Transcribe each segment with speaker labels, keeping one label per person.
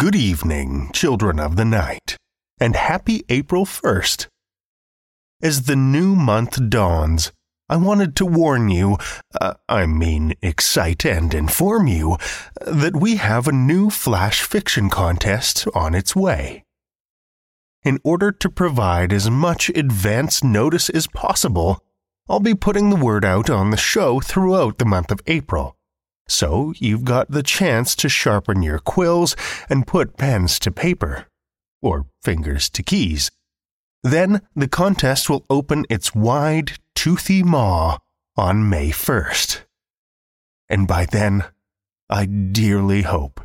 Speaker 1: Good evening, children of the night, and happy April 1st. As the new month dawns, I wanted to warn you, uh, I mean, excite and inform you, that we have a new flash fiction contest on its way. In order to provide as much advance notice as possible, I'll be putting the word out on the show throughout the month of April so you've got the chance to sharpen your quills and put pens to paper, or fingers to keys. Then the contest will open its wide, toothy maw on May 1st. And by then, I dearly hope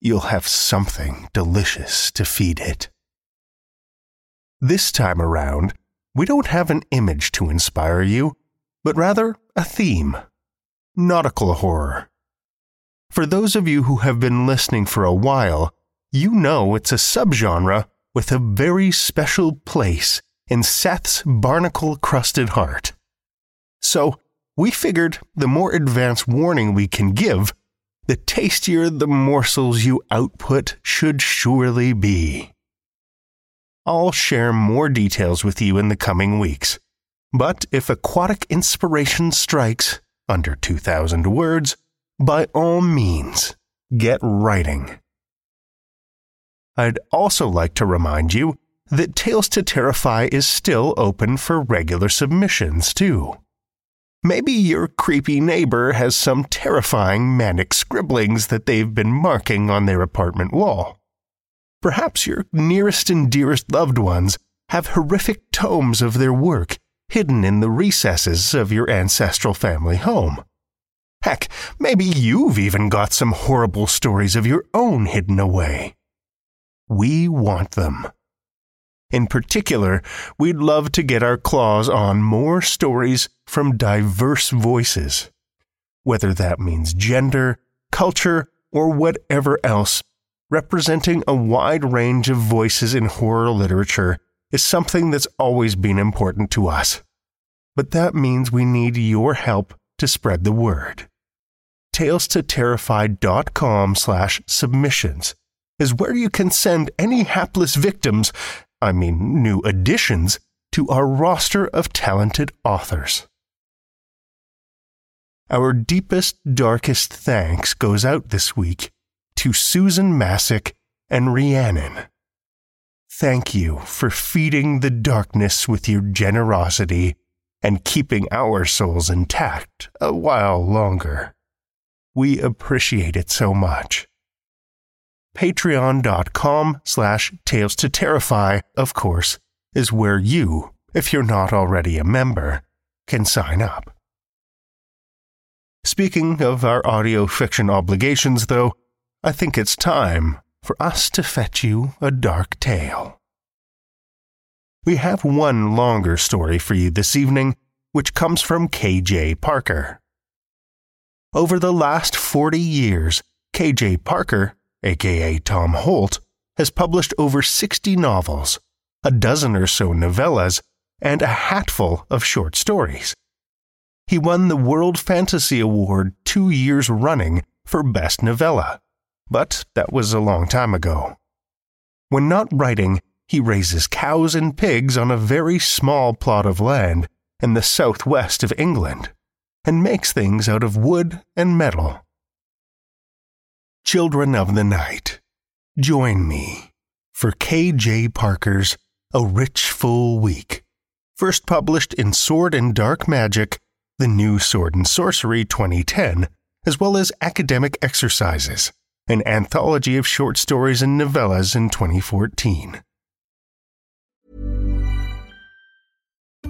Speaker 1: you'll have something delicious to feed it. This time around, we don't have an image to inspire you, but rather a theme nautical horror. For those of you who have been listening for a while, you know it's a subgenre with a very special place in Seth's barnacle crusted heart. So, we figured the more advance warning we can give, the tastier the morsels you output should surely be. I'll share more details with you in the coming weeks. But if aquatic inspiration strikes under 2,000 words, by all means, get writing. I'd also like to remind you that Tales to Terrify is still open for regular submissions, too. Maybe your creepy neighbor has some terrifying manic scribblings that they've been marking on their apartment wall. Perhaps your nearest and dearest loved ones have horrific tomes of their work hidden in the recesses of your ancestral family home. Heck, maybe you've even got some horrible stories of your own hidden away. We want them. In particular, we'd love to get our claws on more stories from diverse voices. Whether that means gender, culture, or whatever else, representing a wide range of voices in horror literature is something that's always been important to us. But that means we need your help to spread the word. TalesToTerrify.com slash submissions is where you can send any hapless victims, I mean new additions, to our roster of talented authors. Our deepest, darkest thanks goes out this week to Susan Masick and Rhiannon. Thank you for feeding the darkness with your generosity and keeping our souls intact a while longer. We appreciate it so much. Patreon.com slash Tales to Terrify, of course, is where you, if you're not already a member, can sign up. Speaking of our audio fiction obligations, though, I think it's time for us to fetch you a dark tale. We have one longer story for you this evening, which comes from KJ Parker. Over the last 40 years, KJ Parker, aka Tom Holt, has published over 60 novels, a dozen or so novellas, and a hatful of short stories. He won the World Fantasy Award two years running for Best Novella, but that was a long time ago. When not writing, he raises cows and pigs on a very small plot of land in the southwest of England and makes things out of wood and metal. Children of the Night, join me for K.J. Parker's A Rich Full Week, first published in Sword and Dark Magic, the New Sword and Sorcery 2010, as well as Academic Exercises an anthology of short stories and novellas in 2014.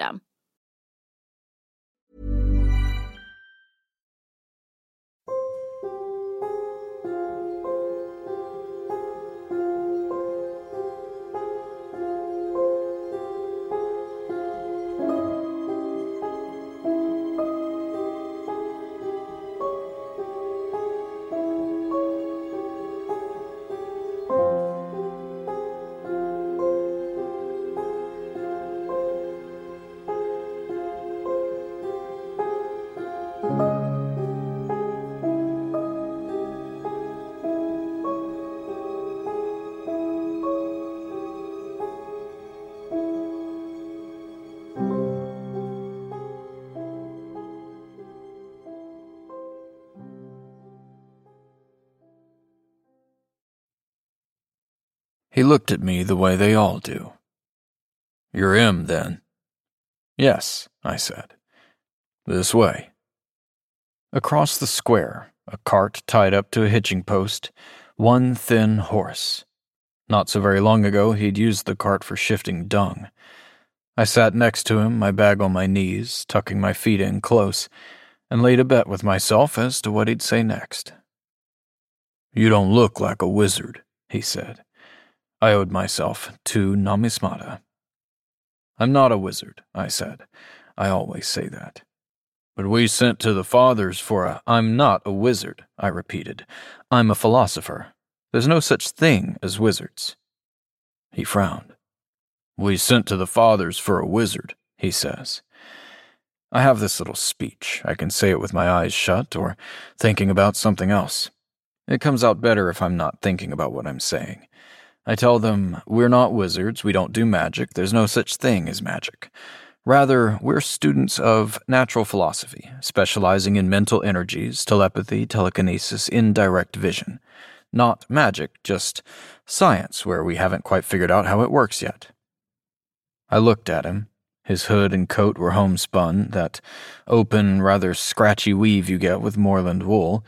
Speaker 2: system.
Speaker 3: He looked at me the way they all do. You're him, then? Yes, I said. This way. Across the square, a cart tied up to a hitching post, one thin horse. Not so very long ago, he'd used the cart for shifting dung. I sat next to him, my bag on my knees, tucking my feet in close, and laid a bet with myself as to what he'd say next. You don't look like a wizard, he said. I owed myself two nomismata. I'm not a wizard, I said. I always say that. But we sent to the fathers for a. I'm not a wizard, I repeated. I'm a philosopher. There's no such thing as wizards. He frowned. We sent to the fathers for a wizard, he says. I have this little speech. I can say it with my eyes shut or thinking about something else. It comes out better if I'm not thinking about what I'm saying. I tell them, we're not wizards, we don't do magic, there's no such thing as magic. Rather, we're students of natural philosophy, specializing in mental energies, telepathy, telekinesis, indirect vision. Not magic, just science, where we haven't quite figured out how it works yet. I looked at him. His hood and coat were homespun, that open, rather scratchy weave you get with moorland wool.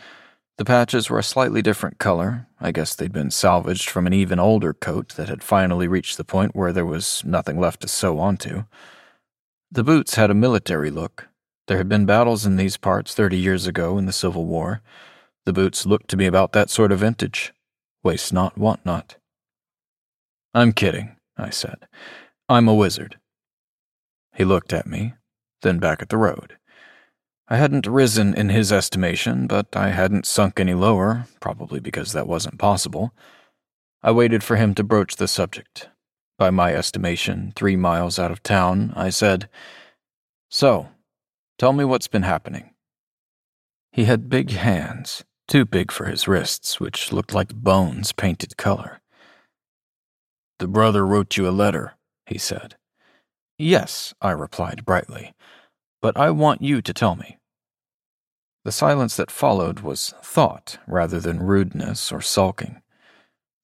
Speaker 3: The patches were a slightly different color. I guess they'd been salvaged from an even older coat that had finally reached the point where there was nothing left to sew onto. The boots had a military look. There had been battles in these parts thirty years ago in the Civil War. The boots looked to me about that sort of vintage. Waste not, want not. I'm kidding, I said. I'm a wizard. He looked at me, then back at the road. I hadn't risen in his estimation, but I hadn't sunk any lower, probably because that wasn't possible. I waited for him to broach the subject. By my estimation, three miles out of town, I said, So, tell me what's been happening. He had big hands, too big for his wrists, which looked like bones painted color. The brother wrote you a letter, he said. Yes, I replied brightly, but I want you to tell me. The silence that followed was thought rather than rudeness or sulking.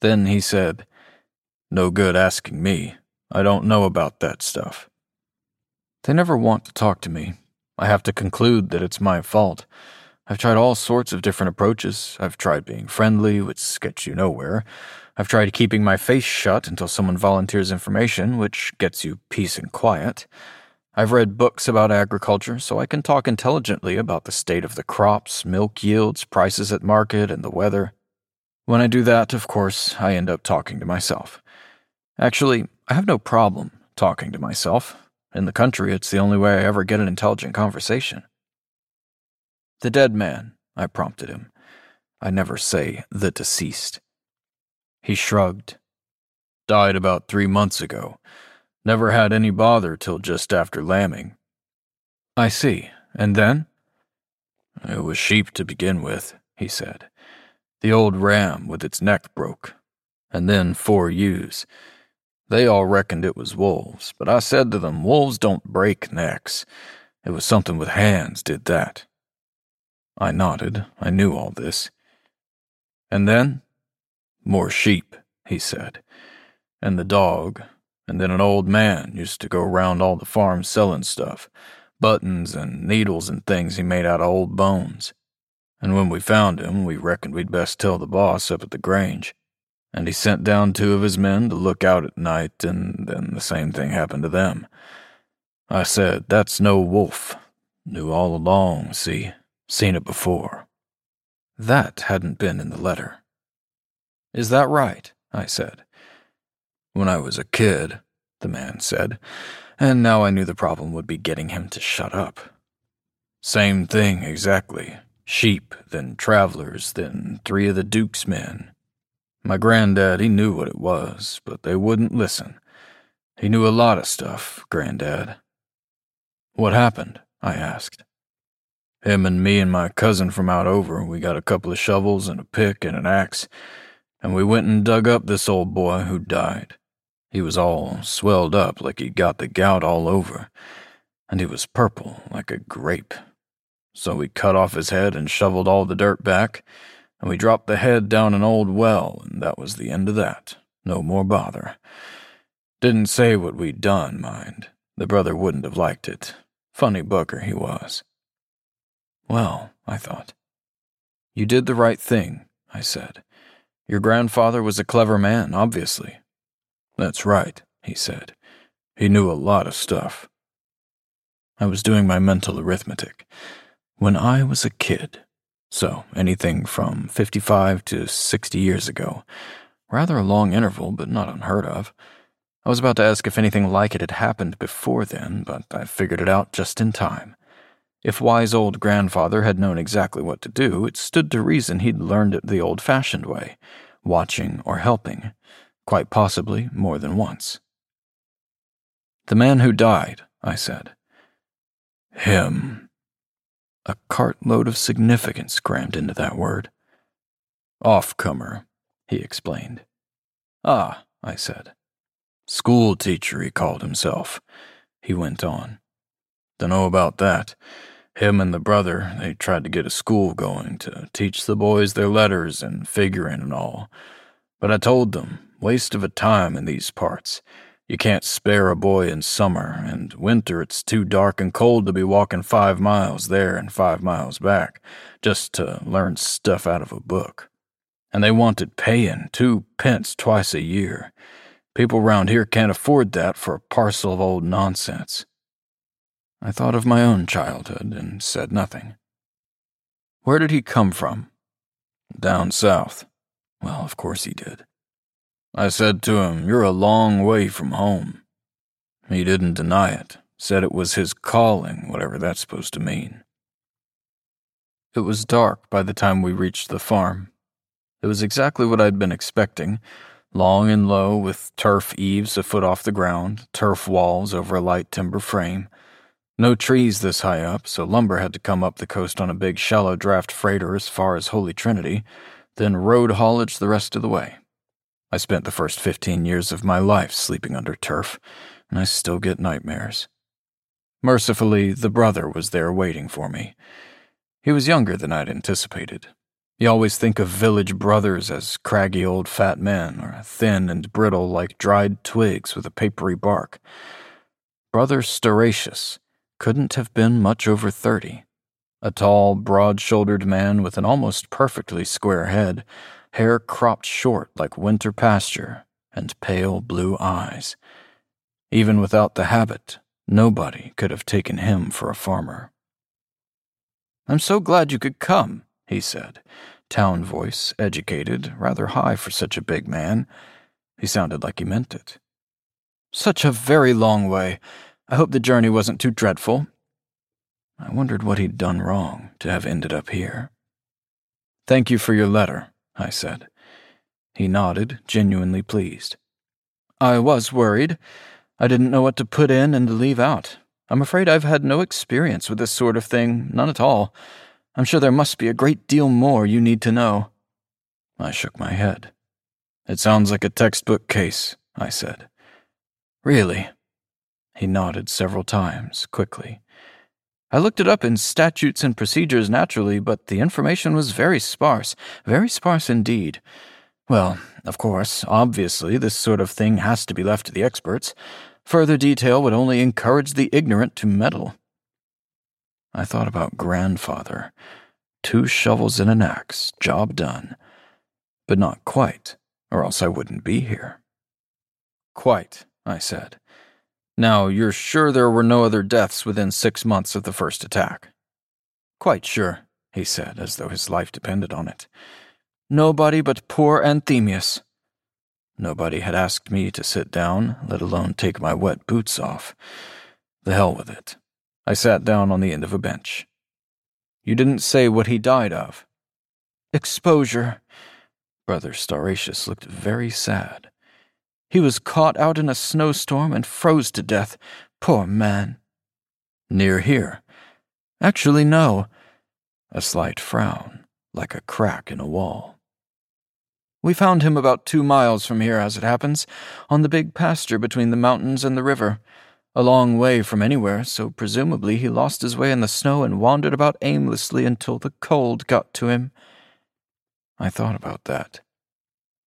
Speaker 3: Then he said, No good asking me. I don't know about that stuff. They never want to talk to me. I have to conclude that it's my fault. I've tried all sorts of different approaches. I've tried being friendly, which gets you nowhere. I've tried keeping my face shut until someone volunteers information, which gets you peace and quiet. I've read books about agriculture, so I can talk intelligently about the state of the crops, milk yields, prices at market, and the weather. When I do that, of course, I end up talking to myself. Actually, I have no problem talking to myself. In the country, it's the only way I ever get an intelligent conversation. The dead man, I prompted him. I never say the deceased. He shrugged. Died about three months ago. Never had any bother till just after lambing. I see. And then? It was sheep to begin with, he said. The old ram with its neck broke. And then four ewes. They all reckoned it was wolves, but I said to them, Wolves don't break necks. It was something with hands did that. I nodded. I knew all this. And then? More sheep, he said. And the dog, and then an old man used to go round all the farms selling stuff buttons and needles and things he made out of old bones. And when we found him, we reckoned we'd best tell the boss up at the Grange. And he sent down two of his men to look out at night, and then the same thing happened to them. I said, That's no wolf. Knew all along, see? Seen it before. That hadn't been in the letter. Is that right? I said. When I was a kid, the man said, and now I knew the problem would be getting him to shut up. Same thing, exactly. Sheep, then travelers, then three of the Duke's men. My granddad, he knew what it was, but they wouldn't listen. He knew a lot of stuff, granddad. What happened? I asked. Him and me and my cousin from out over, we got a couple of shovels and a pick and an axe, and we went and dug up this old boy who died. He was all swelled up like he'd got the gout all over, and he was purple like a grape. So we cut off his head and shoveled all the dirt back, and we dropped the head down an old well, and that was the end of that. No more bother. Didn't say what we'd done, mind. The brother wouldn't have liked it. Funny booker he was. Well, I thought. You did the right thing, I said. Your grandfather was a clever man, obviously. That's right, he said. He knew a lot of stuff. I was doing my mental arithmetic. When I was a kid, so anything from 55 to 60 years ago, rather a long interval, but not unheard of. I was about to ask if anything like it had happened before then, but I figured it out just in time. If wise old grandfather had known exactly what to do, it stood to reason he'd learned it the old fashioned way, watching or helping, quite possibly more than once. The man who died, I said. Him. A cartload of significance crammed into that word. Off-comer, he explained. Ah, I said. School teacher, he called himself. He went on. Dunno about that. Him and the brother, they tried to get a school going to teach the boys their letters and figuring and all. But I told them, waste of a time in these parts. You can't spare a boy in summer, and winter it's too dark and cold to be walking five miles there and five miles back, just to learn stuff out of a book. And they wanted paying two pence twice a year. People round here can't afford that for a parcel of old nonsense. I thought of my own childhood and said nothing. Where did he come from? Down south. Well, of course he did. I said to him, You're a long way from home. He didn't deny it, said it was his calling, whatever that's supposed to mean. It was dark by the time we reached the farm. It was exactly what I'd been expecting long and low, with turf eaves a foot off the ground, turf walls over a light timber frame. No trees this high up, so lumber had to come up the coast on a big shallow draft freighter as far as Holy Trinity, then road haulage the rest of the way. I spent the first fifteen years of my life sleeping under turf, and I still get nightmares. Mercifully, the brother was there waiting for me. He was younger than I'd anticipated, you always think of village brothers as craggy old fat men, or thin and brittle like dried twigs with a papery bark. Brother Stauracius couldn't have been much over thirty. A tall, broad shouldered man with an almost perfectly square head, hair cropped short like winter pasture, and pale blue eyes. Even without the habit, nobody could have taken him for a farmer. I'm so glad you could come, he said, town voice, educated, rather high for such a big man. He sounded like he meant it. Such a very long way. I hope the journey wasn't too dreadful. I wondered what he'd done wrong to have ended up here. Thank you for your letter, I said. He nodded, genuinely pleased. I was worried. I didn't know what to put in and to leave out. I'm afraid I've had no experience with this sort of thing, none at all. I'm sure there must be a great deal more you need to know. I shook my head. It sounds like a textbook case, I said. Really? He nodded several times, quickly. I looked it up in statutes and procedures naturally, but the information was very sparse, very sparse indeed. Well, of course, obviously, this sort of thing has to be left to the experts. Further detail would only encourage the ignorant to meddle. I thought about grandfather. Two shovels and an axe, job done. But not quite, or else I wouldn't be here. Quite, I said. Now, you're sure there were no other deaths within six months of the first attack? Quite sure, he said, as though his life depended on it. Nobody but poor Anthemius. Nobody had asked me to sit down, let alone take my wet boots off. The hell with it. I sat down on the end of a bench. You didn't say what he died of. Exposure. Brother Stauracius looked very sad. He was caught out in a snowstorm and froze to death. Poor man. Near here. Actually, no. A slight frown, like a crack in a wall. We found him about two miles from here, as it happens, on the big pasture between the mountains and the river a long way from anywhere, so presumably he lost his way in the snow and wandered about aimlessly until the cold got to him. I thought about that.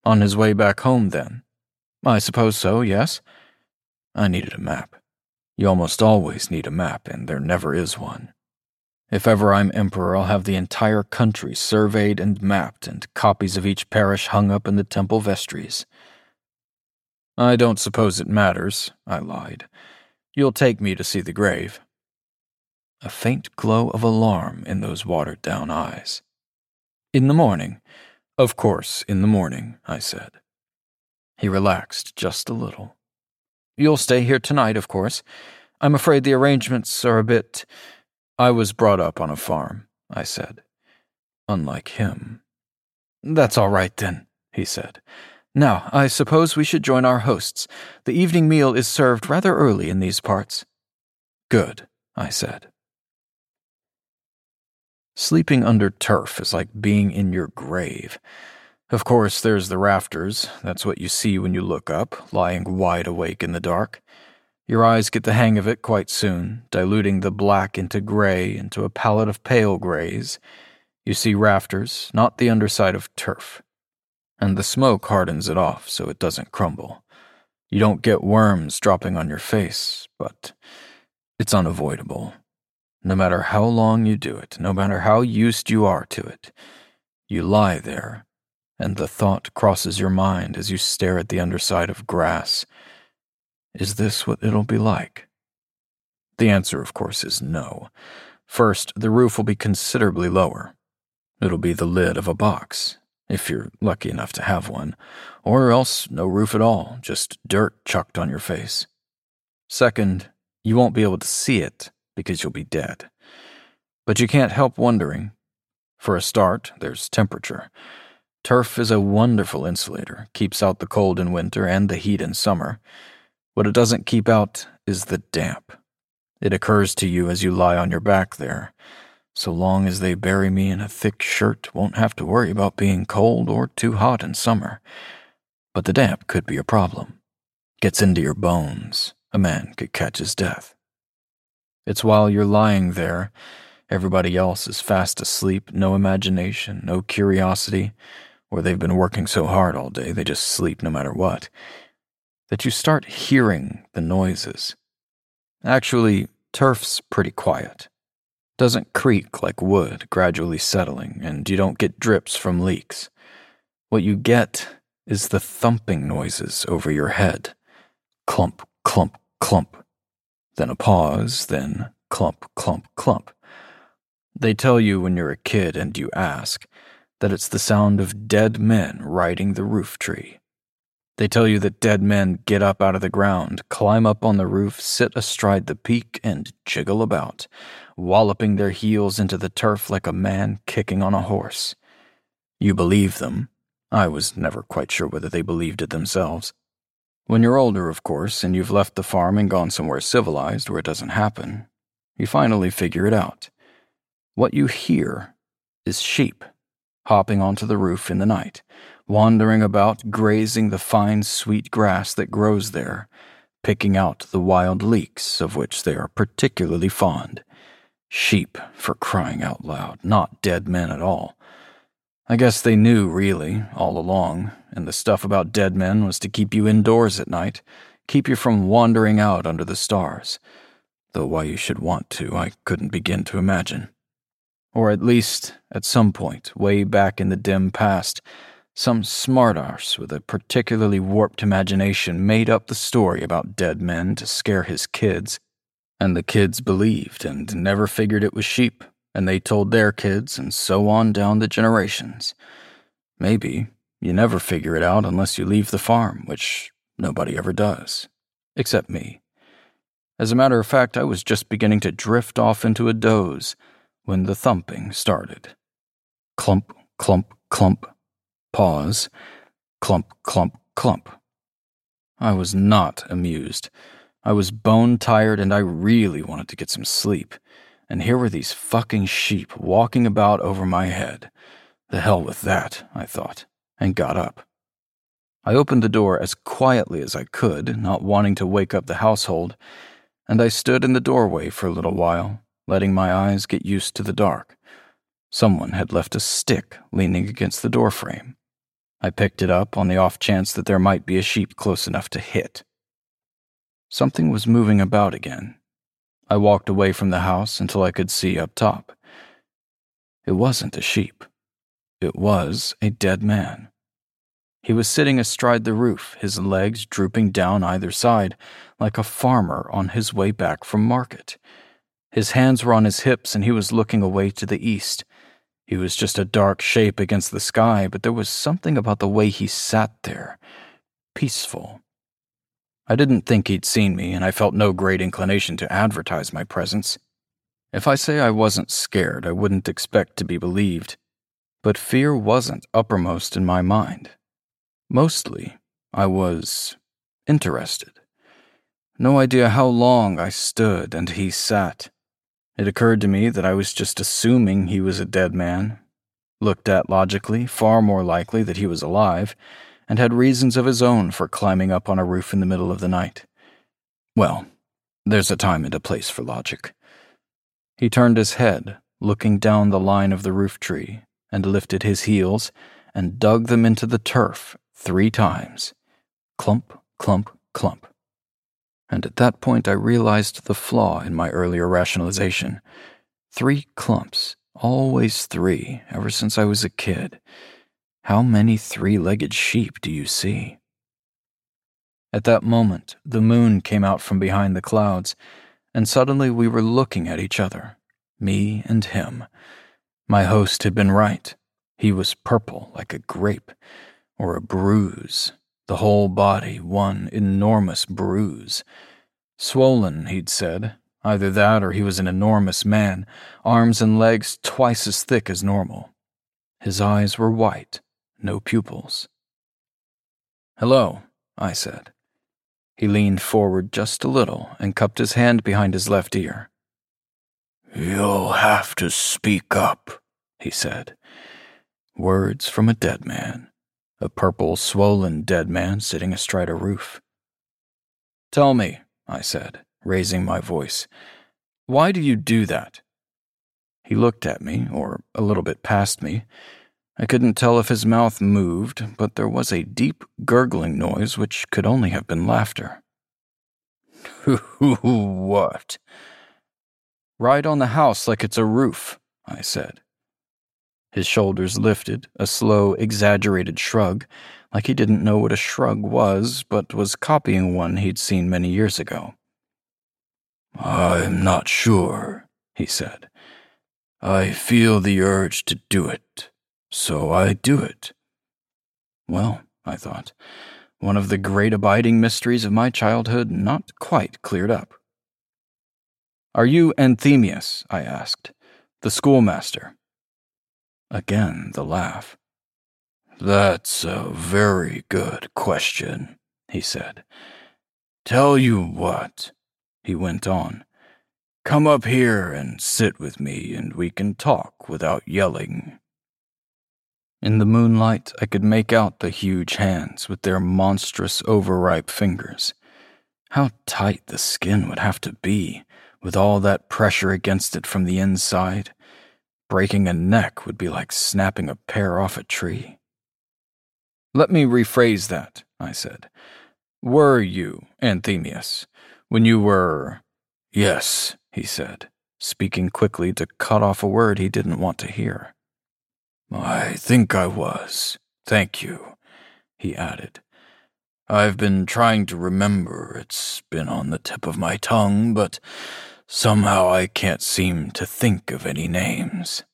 Speaker 3: On his way back home, then? I suppose so, yes. I needed a map. You almost always need a map, and there never is one. If ever I'm emperor, I'll have the entire country surveyed and mapped, and copies of each parish hung up in the temple vestries. I don't suppose it matters, I lied. You'll take me to see the grave. A faint glow of alarm in those watered down eyes. In the morning. Of course, in the morning, I said. He relaxed just a little. You'll stay here tonight, of course. I'm afraid the arrangements are a bit. I was brought up on a farm, I said. Unlike him. That's all right then, he said. Now, I suppose we should join our hosts. The evening meal is served rather early in these parts. Good, I said. Sleeping under turf is like being in your grave. Of course, there's the rafters. That's what you see when you look up, lying wide awake in the dark. Your eyes get the hang of it quite soon, diluting the black into gray into a palette of pale grays. You see rafters, not the underside of turf and the smoke hardens it off so it doesn't crumble. You don't get worms dropping on your face, but it's unavoidable. No matter how long you do it, no matter how used you are to it, you lie there, and the thought crosses your mind as you stare at the underside of grass. Is this what it'll be like? The answer, of course, is no. First, the roof will be considerably lower. It'll be the lid of a box, if you're lucky enough to have one, or else no roof at all, just dirt chucked on your face. Second, you won't be able to see it because you'll be dead. But you can't help wondering. For a start, there's temperature. Turf is a wonderful insulator, keeps out the cold in winter and the heat in summer. What it doesn't keep out is the damp. It occurs to you as you lie on your back there, so long as they bury me in a thick shirt, won't have to worry about being cold or too hot in summer. But the damp could be a problem. Gets into your bones. A man could catch his death. It's while you're lying there, everybody else is fast asleep, no imagination, no curiosity, or they've been working so hard all day they just sleep no matter what, that you start hearing the noises. Actually, turf's pretty quiet doesn't creak like wood gradually settling, and you don't get drips from leaks. What you get is the thumping noises over your head clump, clump, clump. Then a pause, then clump, clump, clump. They tell you when you're a kid and you ask that it's the sound of dead men riding the roof tree. They tell you that dead men get up out of the ground, climb up on the roof, sit astride the peak, and jiggle about, walloping their heels into the turf like a man kicking on a horse. You believe them. I was never quite sure whether they believed it themselves. When you're older, of course, and you've left the farm and gone somewhere civilized where it doesn't happen, you finally figure it out. What you hear is sheep hopping onto the roof in the night, wandering about, grazing the fine, sweet grass that grows there, picking out the wild leeks of which they are particularly fond. Sheep, for crying out loud, not dead men at all. I guess they knew, really, all along, and the stuff about dead men was to keep you indoors at night, keep you from wandering out under the stars. Though why you should want to, I couldn't begin to imagine. Or at least, at some point, way back in the dim past, some smartass with a particularly warped imagination made up the story about dead men to scare his kids and the kids believed and never figured it was sheep, and they told their kids, and so on down the generations. Maybe you never figure it out unless you leave the farm, which nobody ever does, except me. As a matter of fact, I was just beginning to drift off into a doze when the thumping started. Clump, clump, clump. Pause. Clump, clump, clump. I was not amused. I was bone tired and I really wanted to get some sleep. And here were these fucking sheep walking about over my head. The hell with that, I thought, and got up. I opened the door as quietly as I could, not wanting to wake up the household, and I stood in the doorway for a little while, letting my eyes get used to the dark. Someone had left a stick leaning against the doorframe. I picked it up on the off chance that there might be a sheep close enough to hit. Something was moving about again. I walked away from the house until I could see up top. It wasn't a sheep. It was a dead man. He was sitting astride the roof, his legs drooping down either side, like a farmer on his way back from market. His hands were on his hips, and he was looking away to the east. He was just a dark shape against the sky, but there was something about the way he sat there peaceful. I didn't think he'd seen me, and I felt no great inclination to advertise my presence. If I say I wasn't scared, I wouldn't expect to be believed. But fear wasn't uppermost in my mind. Mostly, I was interested. No idea how long I stood and he sat. It occurred to me that I was just assuming he was a dead man. Looked at logically, far more likely that he was alive, and had reasons of his own for climbing up on a roof in the middle of the night. Well, there's a time and a place for logic. He turned his head, looking down the line of the roof tree, and lifted his heels and dug them into the turf three times. Clump, clump, clump. And at that point, I realized the flaw in my earlier rationalization. Three clumps, always three, ever since I was a kid. How many three legged sheep do you see? At that moment, the moon came out from behind the clouds, and suddenly we were looking at each other, me and him. My host had been right. He was purple like a grape or a bruise, the whole body one enormous bruise. Swollen, he'd said. Either that or he was an enormous man, arms and legs twice as thick as normal. His eyes were white, no pupils. Hello, I said. He leaned forward just a little and cupped his hand behind his left ear.
Speaker 4: You'll have to speak up, he said.
Speaker 3: Words from a dead man a purple, swollen dead man sitting astride a roof. Tell me, I said, raising my voice, why do you do that? He looked at me, or a little bit past me. I couldn't tell if his mouth moved, but there was a deep gurgling noise which could only have been laughter.
Speaker 4: what?
Speaker 3: Ride on the house like it's a roof, I said. His shoulders lifted, a slow, exaggerated shrug, like he didn't know what a shrug was, but was copying one he'd seen many years ago.
Speaker 4: I'm not sure, he said. I feel the urge to do it, so I do it.
Speaker 3: Well, I thought, one of the great abiding mysteries of my childhood not quite cleared up. Are you Anthemius? I asked, the schoolmaster. Again, the laugh.
Speaker 4: That's a very good question, he said. Tell you what, he went on. Come up here and sit with me, and we can talk without yelling.
Speaker 3: In the moonlight, I could make out the huge hands with their monstrous, overripe fingers. How tight the skin would have to be, with all that pressure against it from the inside. Breaking a neck would be like snapping a pear off a tree. Let me rephrase that, I said. Were you, Anthemius, when you were.
Speaker 4: Yes, he said, speaking quickly to cut off a word he didn't want to hear. I think I was. Thank you, he added. I've been trying to remember. It's been on the tip of my tongue, but Somehow I can't seem to think of any names.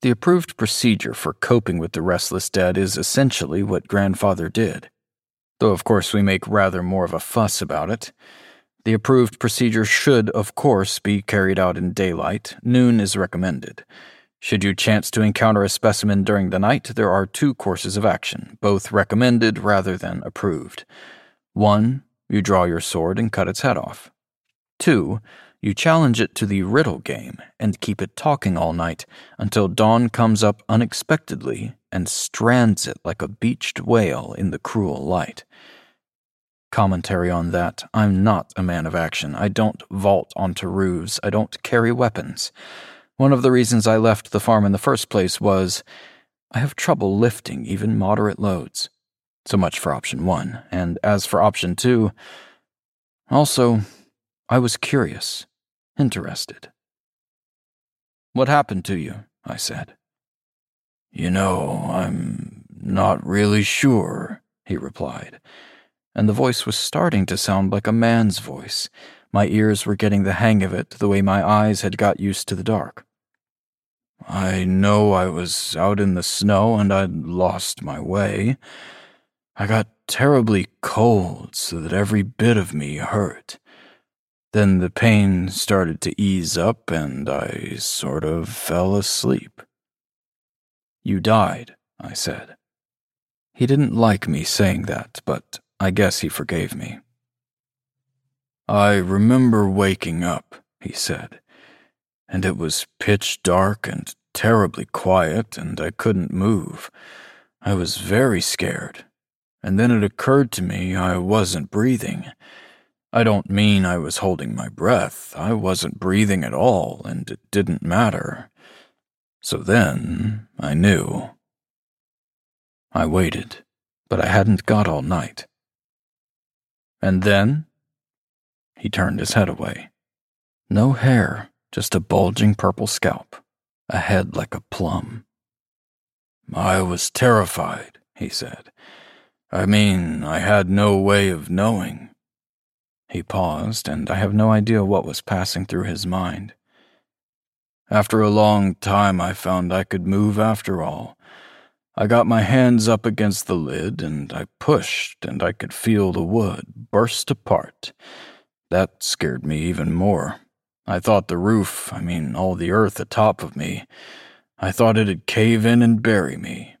Speaker 3: The approved procedure for coping with the restless dead is essentially what grandfather did. Though, of course, we make rather more of a fuss about it. The approved procedure should, of course, be carried out in daylight. Noon is recommended. Should you chance to encounter a specimen during the night, there are two courses of action, both recommended rather than approved. One, you draw your sword and cut its head off. Two, you challenge it to the riddle game and keep it talking all night until dawn comes up unexpectedly and strands it like a beached whale in the cruel light. Commentary on that I'm not a man of action. I don't vault onto roofs. I don't carry weapons. One of the reasons I left the farm in the first place was I have trouble lifting even moderate loads. So much for option one. And as for option two, also, I was curious, interested. What happened to you? I said. You know, I'm not really sure, he replied, and the voice was starting to sound like a man's voice. My ears were getting the hang of it the way my eyes had got used to the dark. I know I was out in the snow and I'd lost my way. I got terribly cold so that every bit of me hurt. Then the pain started to ease up and I sort of fell asleep. You died, I said. He didn't like me saying that, but I guess he forgave me. I remember waking up, he said, and it was pitch dark and terribly quiet, and I couldn't move. I was very scared. And then it occurred to me I wasn't breathing. I don't mean I was holding my breath. I wasn't breathing at all, and it didn't matter. So then I knew. I waited, but I hadn't got all night. And then he turned his head away. No hair, just a bulging purple scalp, a head like a plum. I was terrified, he said. I mean, I had no way of knowing. He paused, and I have no idea what was passing through his mind. After a long time, I found I could move after all. I got my hands up against the lid, and I pushed, and I could feel the wood burst apart. That scared me even more. I thought the roof, I mean, all the earth atop of me, I thought it'd cave in and bury me.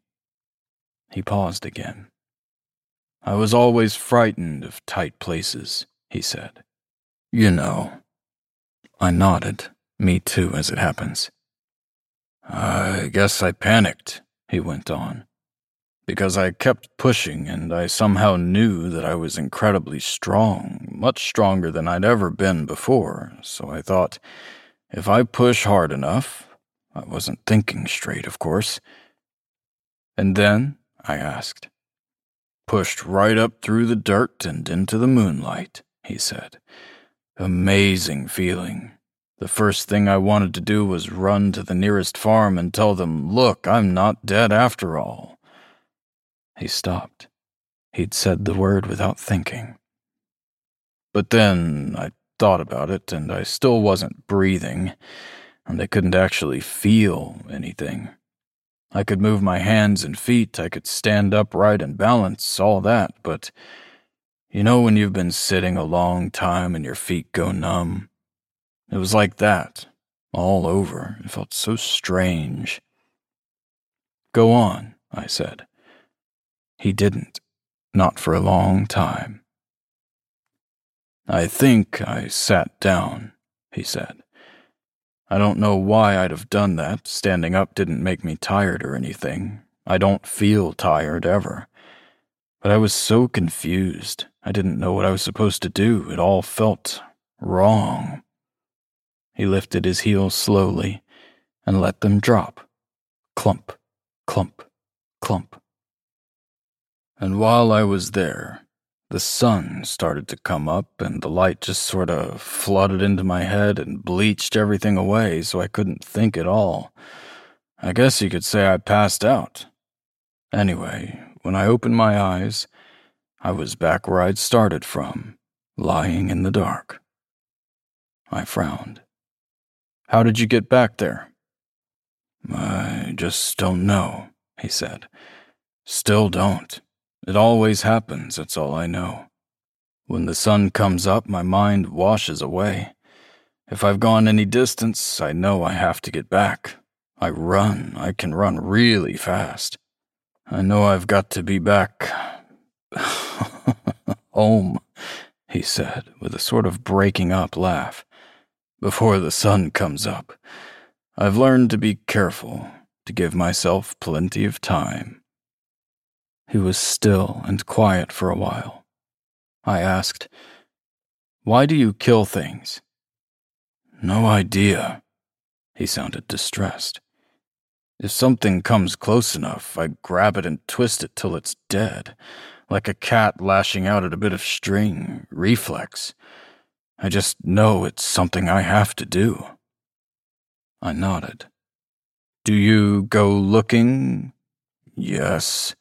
Speaker 3: He paused again. I was always frightened of tight places, he said. You know. I nodded. Me too, as it happens. I guess I panicked, he went on, because I kept pushing and I somehow knew that I was incredibly strong, much stronger than I'd ever been before, so I thought, if I push hard enough, I wasn't thinking straight, of course. And then, I asked, pushed right up through the dirt and into the moonlight, he said. Amazing feeling. The first thing I wanted to do was run to the nearest farm and tell them, Look, I'm not dead after all. He stopped. He'd said the word without thinking. But then I thought about it, and I still wasn't breathing, and I couldn't actually feel anything. I could move my hands and feet, I could stand upright and balance, all that, but you know when you've been sitting a long time and your feet go numb? It was like that, all over. It felt so strange. Go on, I said. He didn't, not for a long time. I think I sat down, he said. I don't know why I'd have done that. Standing up didn't make me tired or anything. I don't feel tired ever. But I was so confused. I didn't know what I was supposed to do. It all felt wrong. He lifted his heels slowly and let them drop. Clump, clump, clump. And while I was there, the sun started to come up and the light just sort of flooded into my head and bleached everything away so I couldn't think at all. I guess you could say I passed out. Anyway, when I opened my eyes, I was back where I'd started from, lying in the dark. I frowned. How did you get back there? I just don't know, he said. Still don't. It always happens, that's all I know. When the sun comes up, my mind washes away. If I've gone any distance, I know I have to get back. I run, I can run really fast. I know I've got to be back home, he said, with a sort of breaking up laugh before the sun comes up. I've learned to be careful, to give myself plenty of time. He was still and quiet for a while. I asked, Why do you kill things? No idea. He sounded distressed. If something comes close enough, I grab it and twist it till it's dead, like a cat lashing out at a bit of string, reflex. I just know it's something I have to do. I nodded. Do you go looking? Yes.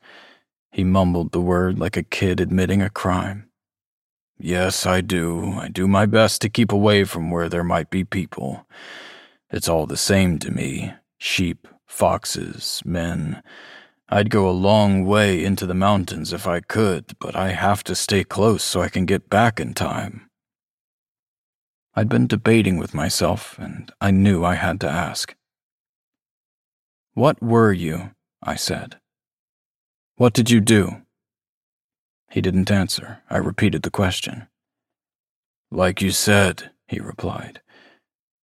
Speaker 3: He mumbled the word like a kid admitting a crime. Yes, I do. I do my best to keep away from where there might be people. It's all the same to me sheep, foxes, men. I'd go a long way into the mountains if I could, but I have to stay close so I can get back in time. I'd been debating with myself, and I knew I had to ask. What were you? I said. What did you do? He didn't answer. I repeated the question. Like you said, he replied.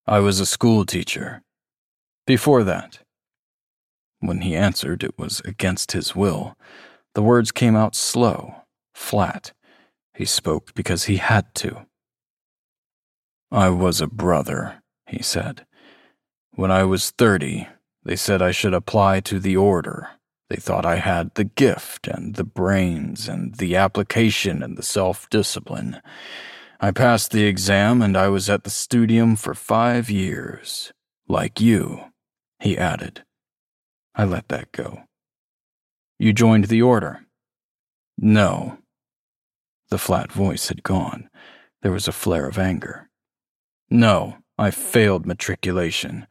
Speaker 3: I was a school teacher. Before that. When he answered, it was against his will. The words came out slow, flat. He spoke because he had to. I was a brother, he said. When I was thirty, they said I should apply to the order. They thought I had the gift and the brains and the application and the self discipline. I passed the exam and I was at the studium for five years. Like you, he added. I let that go. You joined the order? No. The flat voice had gone. There was a flare of anger. No, I failed matriculation.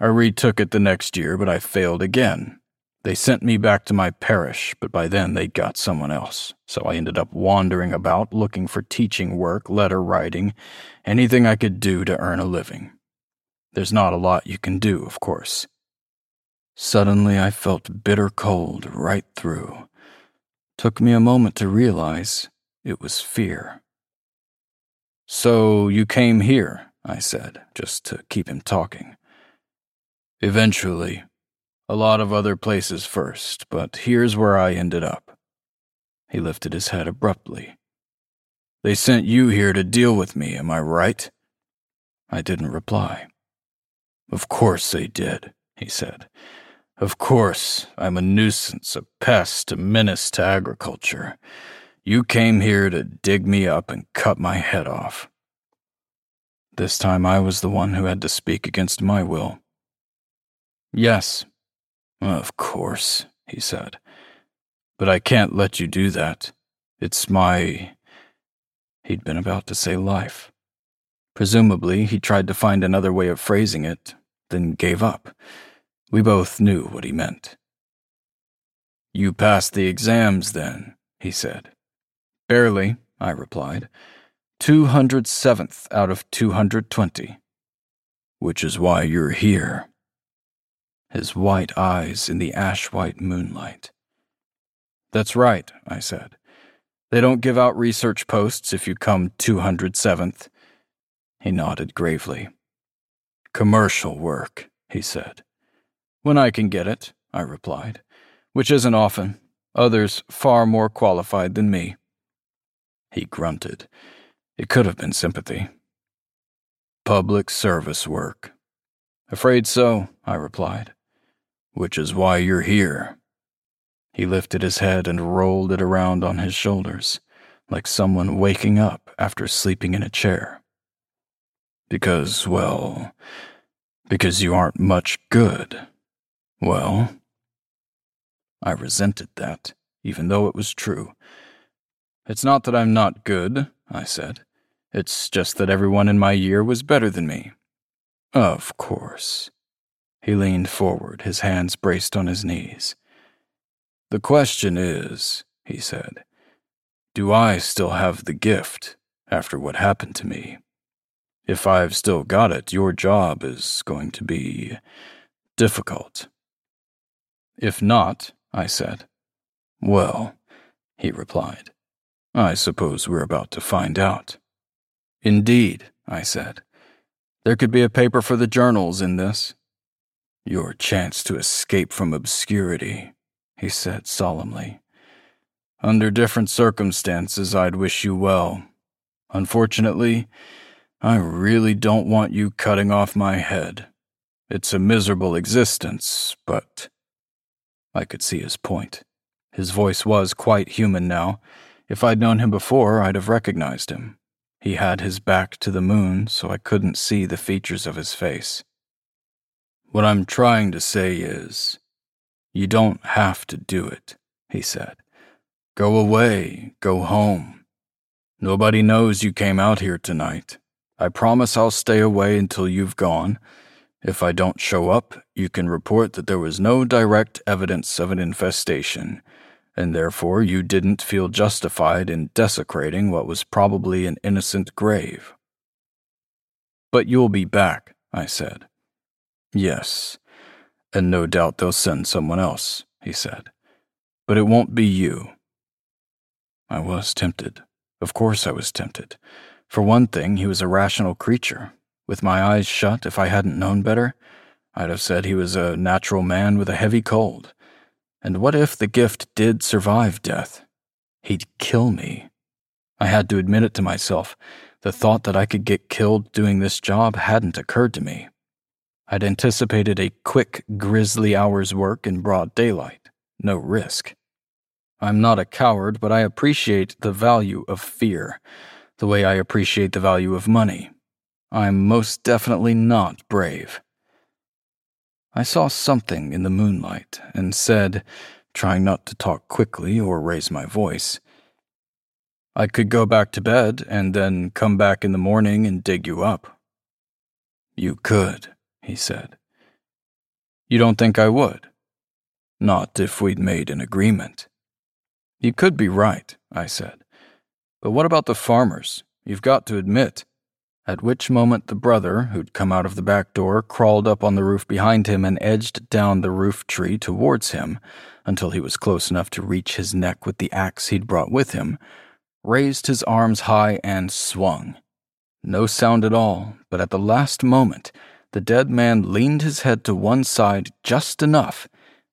Speaker 3: I retook it the next year, but I failed again. They sent me back to my parish, but by then they'd got someone else, so I ended up wandering about looking for teaching work, letter writing, anything I could do to earn a living. There's not a lot you can do, of course. Suddenly I felt bitter cold right through. Took me a moment to realize it was fear. So you came here, I said, just to keep him talking. Eventually. A lot of other places first, but here's where I ended up. He lifted his head abruptly. They sent you here to deal with me, am I right? I didn't reply. Of course they did, he said. Of course, I'm a nuisance, a pest, a menace to agriculture. You came here to dig me up and cut my head off. This time I was the one who had to speak against my will. Yes. Of course, he said. But I can't let you do that. It's my. He'd been about to say life. Presumably, he tried to find another way of phrasing it, then gave up. We both knew what he meant. You passed the exams, then, he said. Barely, I replied. 207th out of 220. Which is why you're here. His white eyes in the ash white moonlight. That's right, I said. They don't give out research posts if you come 207th. He nodded gravely. Commercial work, he said. When I can get it, I replied, which isn't often. Others far more qualified than me. He grunted. It could have been sympathy. Public service work. Afraid so, I replied. Which is why you're here. He lifted his head and rolled it around on his shoulders, like someone waking up after sleeping in a chair. Because, well, because you aren't much good. Well, I resented that, even though it was true. It's not that I'm not good, I said. It's just that everyone in my year was better than me. Of course. He leaned forward, his hands braced on his knees. The question is, he said, do I still have the gift after what happened to me? If I've still got it, your job is going to be difficult. If not, I said. Well, he replied, I suppose we're about to find out. Indeed, I said. There could be a paper for the journals in this. Your chance to escape from obscurity, he said solemnly. Under different circumstances, I'd wish you well. Unfortunately, I really don't want you cutting off my head. It's a miserable existence, but. I could see his point. His voice was quite human now, if I'd known him before, I'd have recognized him. He had his back to the moon, so I couldn't see the features of his face. What I'm trying to say is, you don't have to do it, he said. Go away, go home. Nobody knows you came out here tonight. I promise I'll stay away until you've gone. If I don't show up, you can report that there was no direct evidence of an infestation, and therefore you didn't feel justified in desecrating what was probably an innocent grave. But you'll be back, I said. Yes, and no doubt they'll send someone else, he said. But it won't be you. I was tempted. Of course I was tempted. For one thing, he was a rational creature. With my eyes shut, if I hadn't known better, I'd have said he was a natural man with a heavy cold. And what if the gift did survive death? He'd kill me. I had to admit it to myself. The thought that I could get killed doing this job hadn't occurred to me. I'd anticipated a quick, grisly hour's work in broad daylight. No risk. I'm not a coward, but I appreciate the value of fear, the way I appreciate the value of money. I'm most definitely not brave. I saw something in the moonlight and said, trying not to talk quickly or raise my voice, I could go back to bed and then come back in the morning and dig you up. You could, he said. You don't think I would? Not if we'd made an agreement. You could be right, I said. But what about the farmers? You've got to admit. At which moment the brother, who'd come out of the back door, crawled up on the roof behind him and edged down the roof tree towards him until he was close enough to reach his neck with the axe he'd brought with him, raised his arms high and swung. No sound at all, but at the last moment, the dead man leaned his head to one side just enough,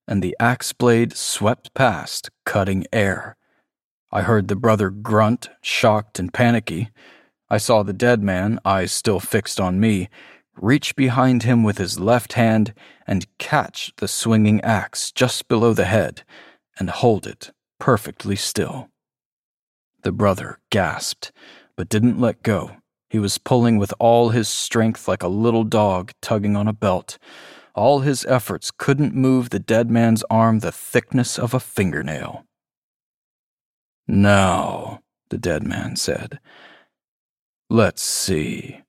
Speaker 3: and the axe blade swept past, cutting air. I heard the brother grunt, shocked and panicky. I saw the dead man, eyes still fixed on me, reach behind him with his left hand and catch the swinging axe just below the head and hold it perfectly still. The brother gasped, but didn't let go. He was pulling with all his strength like a little dog tugging on a belt. All his efforts couldn't move the dead man's arm the thickness of a fingernail. Now, the dead man said, let's see.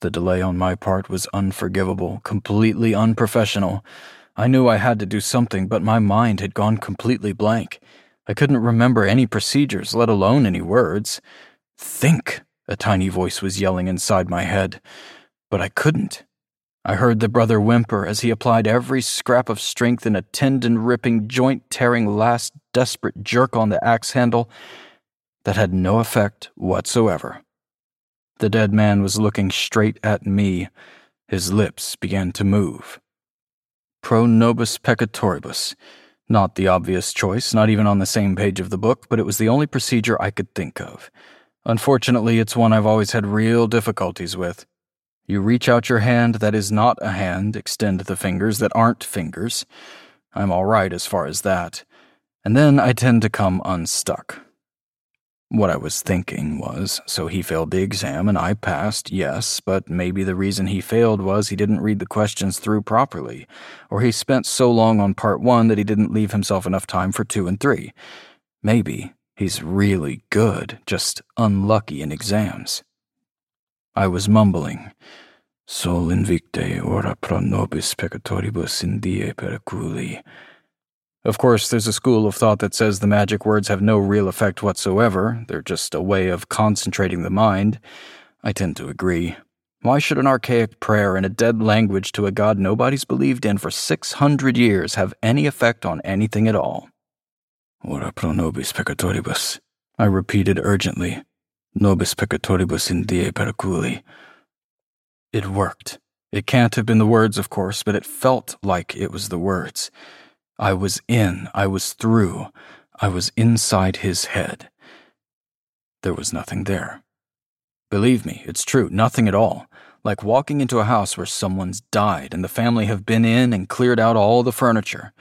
Speaker 3: The delay on my part was unforgivable, completely unprofessional. I knew I had to do something, but my mind had gone completely blank. I couldn't remember any procedures, let alone any words. Think, a tiny voice was yelling inside my head, but I couldn't. I heard the brother whimper as he applied every scrap of strength in a tendon ripping, joint tearing last desperate jerk on the axe handle that had no effect whatsoever. The dead man was looking straight at me. His lips began to move. Pro nobis peccatoribus. Not the obvious choice, not even on the same page of the book, but it was the only procedure I could think of. Unfortunately, it's one I've always had real difficulties with. You reach out your hand that is not a hand, extend the fingers that aren't fingers. I'm all right as far as that. And then I tend to come unstuck. What I was thinking was, so he failed the exam and I passed, yes, but maybe the reason he failed was he didn't read the questions through properly, or he spent so long on part one that he didn't leave himself enough time for two and three. Maybe He's really good, just unlucky in exams. I was mumbling, Sol invicte ora pro nobis peccatoribus in die periculi. Of course, there's a school of thought that says the magic words have no real effect whatsoever, they're just a way of concentrating the mind. I tend to agree. Why should an archaic prayer in a dead language to a god nobody's believed in for 600 years have any effect on anything at all? Ora pro nobis peccatoribus, I repeated urgently. Nobis peccatoribus in die periculi. It worked. It can't have been the words, of course, but it felt like it was the words. I was in, I was through, I was inside his head. There was nothing there. Believe me, it's true, nothing at all. Like walking into a house where someone's died and the family have been in and cleared out all the furniture.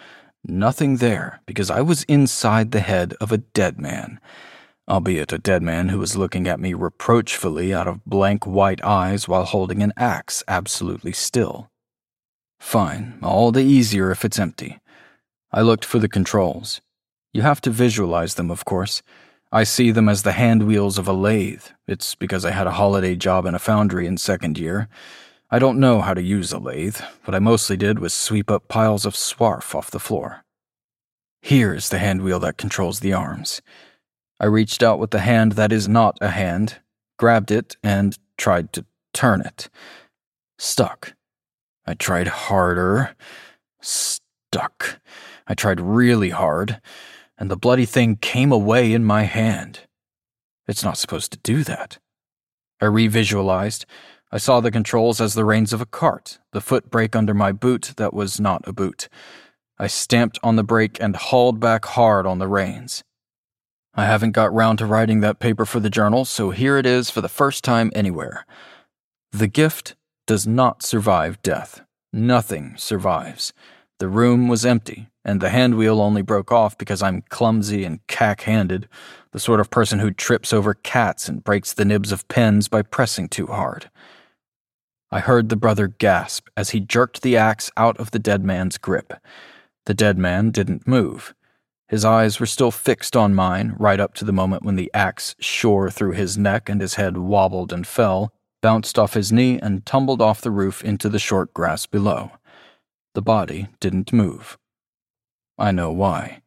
Speaker 3: Nothing there, because I was inside the head of a dead man, albeit a dead man who was looking at me reproachfully out of blank white eyes while holding an axe absolutely still. Fine, all the easier if it's empty. I looked for the controls. You have to visualize them, of course. I see them as the hand wheels of a lathe. It's because I had a holiday job in a foundry in second year. I don't know how to use a lathe. What I mostly did was sweep up piles of swarf off the floor. Here's the hand wheel that controls the arms. I reached out with the hand that is not a hand, grabbed it, and tried to turn it. Stuck. I tried harder. Stuck. I tried really hard, and the bloody thing came away in my hand. It's not supposed to do that. I revisualized. I saw the controls as the reins of a cart, the foot brake under my boot that was not a boot. I stamped on the brake and hauled back hard on the reins. I haven't got round to writing that paper for the journal, so here it is for the first time anywhere. The gift does not survive death. Nothing survives. The room was empty, and the handwheel only broke off because I'm clumsy and cack handed, the sort of person who trips over cats and breaks the nibs of pens by pressing too hard. I heard the brother gasp as he jerked the axe out of the dead man's grip. The dead man didn't move. His eyes were still fixed on mine right up to the moment when the axe shore through his neck and his head wobbled and fell, bounced off his knee, and tumbled off the roof into the short grass below. The body didn't move. I know why.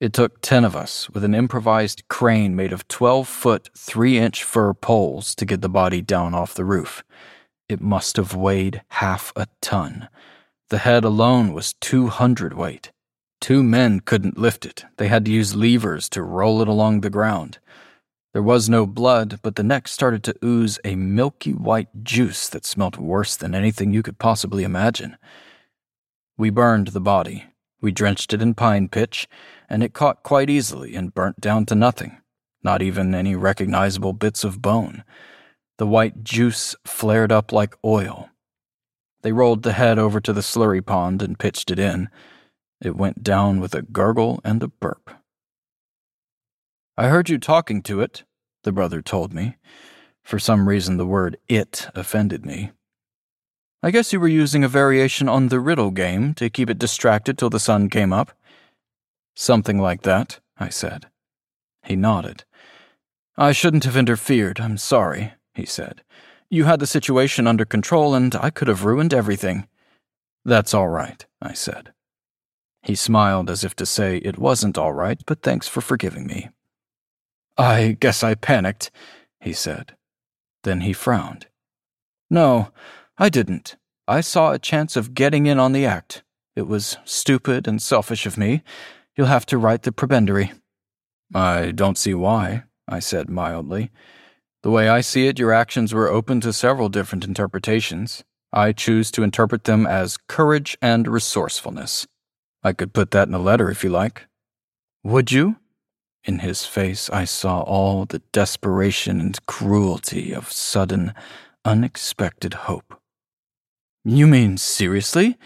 Speaker 3: It took ten of us with an improvised crane made of 12 foot, 3 inch fir poles to get the body down off the roof. It must have weighed half a ton. The head alone was 200 weight. Two men couldn't lift it. They had to use levers to roll it along the ground. There was no blood, but the neck started to ooze a milky white juice that smelt worse than anything you could possibly imagine. We burned the body. We drenched it in pine pitch, and it caught quite easily and burnt down to nothing, not even any recognizable bits of bone. The white juice flared up like oil. They rolled the head over to the slurry pond and pitched it in. It went down with a gurgle and a burp. I heard you talking to it, the brother told me. For some reason, the word it offended me. I guess you were using a variation on the riddle game to keep it distracted till the sun came up. Something like that, I said. He nodded. I shouldn't have interfered, I'm sorry he said. You had the situation under control, and I could have ruined everything. That's all right, I said. He smiled as if to say it wasn't all right, but thanks for forgiving me. I guess I panicked, he said. Then he frowned. No, I didn't. I saw a chance of getting in on the act. It was stupid and selfish of me. You'll have to write the prebendary. I don't see why, I said mildly. The way I see it, your actions were open to several different interpretations. I choose to interpret them as courage and resourcefulness. I could put that in a letter if you like. Would you? In his face, I saw all the desperation and cruelty of sudden, unexpected hope. You mean seriously?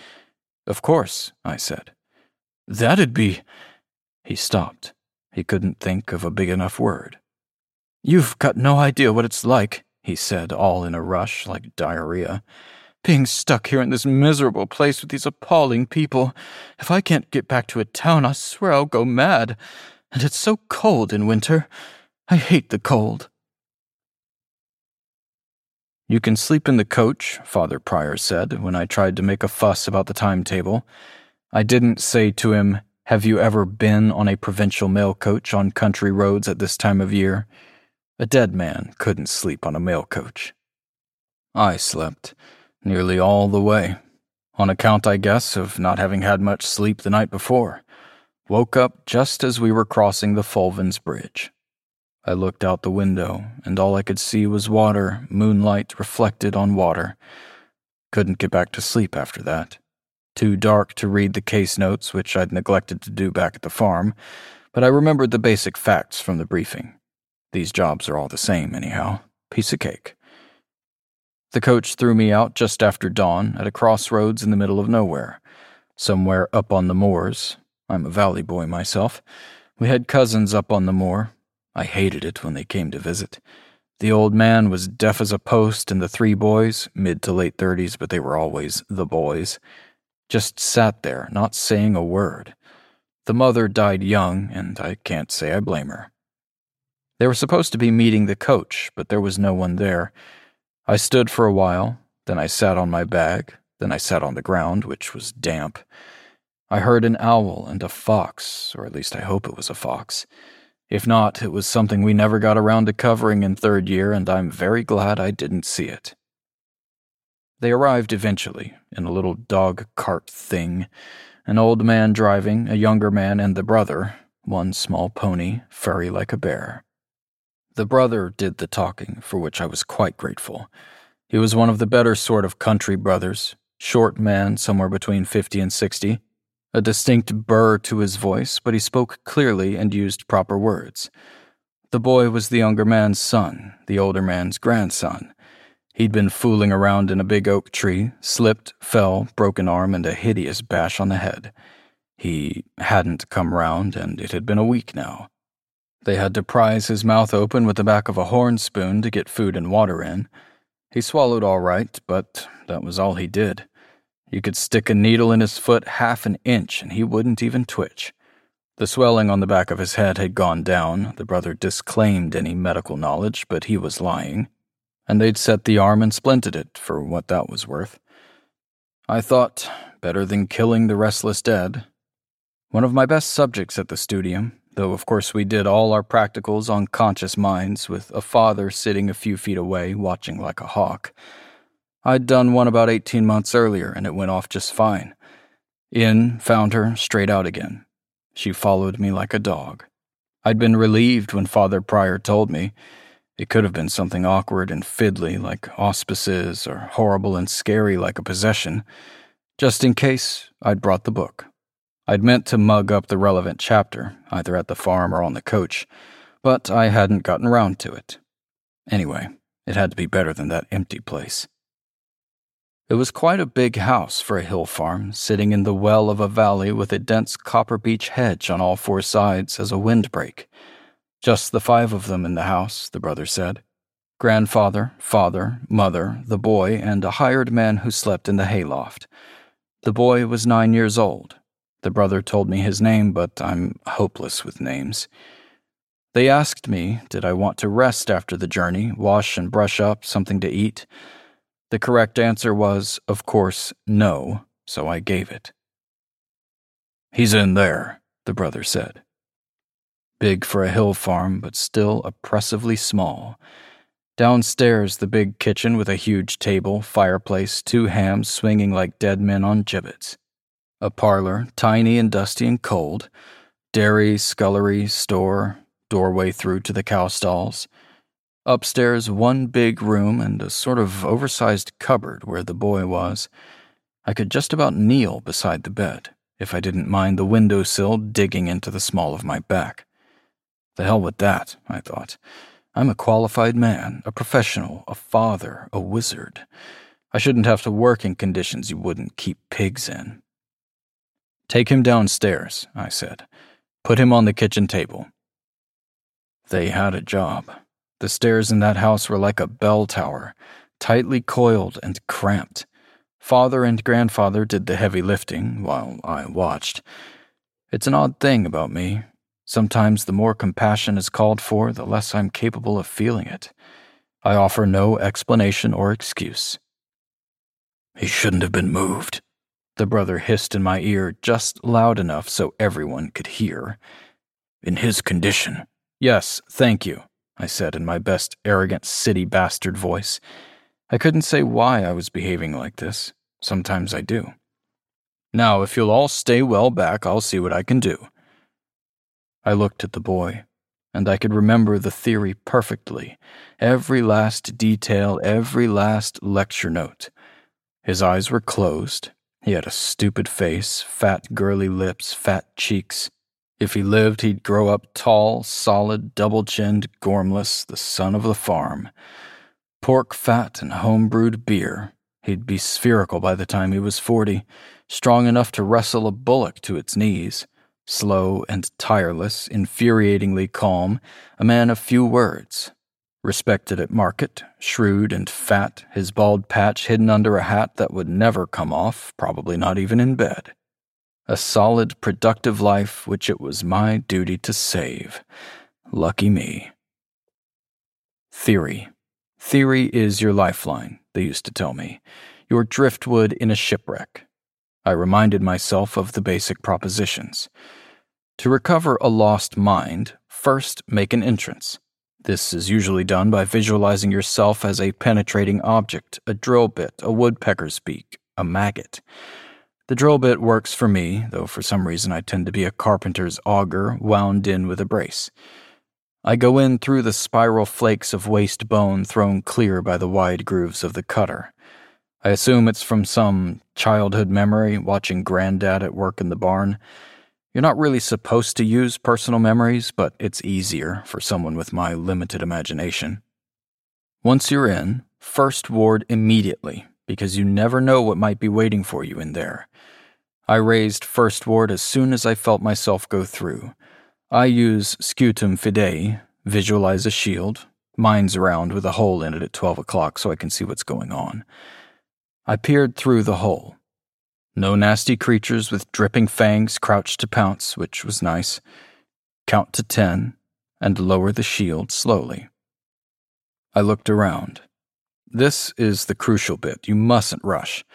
Speaker 3: Of course, I said. That'd be. He stopped. He couldn't think of a big enough word. You've got no idea what it's like, he said, all in a rush, like diarrhea. Being stuck here in this miserable place with these appalling people. If I can't get back to a town, I swear I'll go mad. And it's so cold in winter. I hate the cold. You can sleep in the coach, Father Prior said, when I tried to make a fuss about the timetable. I didn't say to him, Have you ever been on a provincial mail coach on country roads at this time of year? A dead man couldn't sleep on a mail coach. I slept nearly all the way, on account, I guess, of not having had much sleep the night before. Woke up just as we were crossing the Fulvins Bridge. I looked out the window, and all I could see was water, moonlight reflected on water. Couldn't get back to sleep after that. Too dark to read the case notes, which I'd neglected to do back at the farm, but I remembered the basic facts from the briefing. These jobs are all the same, anyhow. Piece of cake. The coach threw me out just after dawn at a crossroads in the middle of nowhere, somewhere up on the moors. I'm a valley boy myself. We had cousins up on the moor. I hated it when they came to visit. The old man was deaf as a post, and the three boys, mid to late thirties, but they were always the boys, just sat there, not saying a word. The mother died young, and I can't say I blame her. They were supposed to be meeting the coach, but there was no one there. I stood for a while, then I sat on my bag, then I sat on the ground, which was damp. I heard an owl and a fox, or at least I hope it was a fox. If not, it was something we never got around to covering in third year, and I'm very glad I didn't see it. They arrived eventually, in a little dog cart thing, an old man driving, a younger man, and the brother, one small pony, furry like a bear. The brother did the talking, for which I was quite grateful. He was one of the better sort of country brothers, short man, somewhere between fifty and sixty, a distinct burr to his voice, but he spoke clearly and used proper words. The boy was the younger man's son, the older man's grandson. He'd been fooling around in a big oak tree, slipped, fell, broken arm, and a hideous bash on the head. He hadn't come round, and it had been a week now. They had to prise his mouth open with the back of a horn spoon to get food and water in. He swallowed all right, but that was all he did. You could stick a needle in his foot half an inch and he wouldn't even twitch. The swelling on the back of his head had gone down. The brother disclaimed any medical knowledge, but he was lying. And they'd set the arm and splinted it for what that was worth. I thought, better than killing the restless dead. One of my best subjects at the studium, though of course we did all our practicals on conscious minds with a father sitting a few feet away watching like a hawk. I'd done one about 18 months earlier and it went off just fine. In, found her, straight out again. She followed me like a dog. I'd been relieved when Father Prior told me. It could have been something awkward and fiddly like auspices or horrible and scary like a possession. Just in case, I'd brought the book. I'd meant to mug up the relevant chapter, either at the farm or on the coach, but I hadn't gotten round to it. Anyway, it had to be better than that empty place. It was quite a big house for a hill farm, sitting in the well of a valley with a dense copper beech hedge on all four sides as a windbreak. Just the five of them in the house, the brother said grandfather, father, mother, the boy, and a hired man who slept in the hayloft. The boy was nine years old, the brother told me his name, but I'm hopeless with names. They asked me, did I want to rest after the journey, wash and brush up, something to eat? The correct answer was, of course, no, so I gave it. He's in there, the brother said. Big for a hill farm, but still oppressively small. Downstairs, the big kitchen with a huge table, fireplace, two hams swinging like dead men on gibbets. A parlor, tiny and dusty and cold, dairy, scullery, store, doorway through to the cow stalls. Upstairs, one big room and a sort of oversized cupboard where the boy was. I could just about kneel beside the bed, if I didn't mind the window sill digging into the small of my back. The hell with that, I thought. I'm a qualified man, a professional, a father, a wizard. I shouldn't have to work in conditions you wouldn't keep pigs in. Take him downstairs, I said. Put him on the kitchen table. They had a job. The stairs in that house were like a bell tower, tightly coiled and cramped. Father and grandfather did the heavy lifting while I watched. It's an odd thing about me. Sometimes the more compassion is called for, the less I'm capable of feeling it. I offer no explanation or excuse. He shouldn't have been moved, the brother hissed in my ear just loud enough so everyone could hear. In his condition. Yes, thank you, I said in my best arrogant city bastard voice. I couldn't say why I was behaving like this. Sometimes I do. Now, if you'll all stay well back, I'll see what I can do. I looked at the boy, and I could remember the theory perfectly every last detail, every last lecture note. His eyes were closed, he had a stupid face, fat, girly lips, fat cheeks. If he lived, he'd grow up tall, solid, double chinned, gormless, the son of the farm. Pork fat and home brewed beer. He'd be spherical by the time he was forty, strong enough to wrestle a bullock to its knees. Slow and tireless, infuriatingly calm, a man of few words. Respected at market, shrewd and fat, his bald patch hidden under a hat that would never come off, probably not even in bed. A solid, productive life which it was my duty to save. Lucky me. Theory. Theory is your lifeline, they used to tell me. Your driftwood in a shipwreck. I reminded myself of the basic propositions. To recover a lost mind, first make an entrance. This is usually done by visualizing yourself as a penetrating object, a drill bit, a woodpecker's beak, a maggot. The drill bit works for me, though for some reason I tend to be a carpenter's auger wound in with a brace. I go in through the spiral flakes of waste bone thrown clear by the wide grooves of the cutter. I assume it's from some childhood memory watching Granddad at work in the barn. You're not really supposed to use personal memories, but it's easier for someone with my limited imagination. Once you're in, first ward immediately, because you never know what might be waiting for you in there. I raised first ward as soon as I felt myself go through. I use scutum fidei, visualize a shield, mine's around with a hole in it at 12 o'clock so I can see what's going on. I peered through the hole. No nasty creatures with dripping fangs crouched to pounce, which was nice. Count to ten and lower the shield slowly. I looked around. This is the crucial bit. You mustn't rush.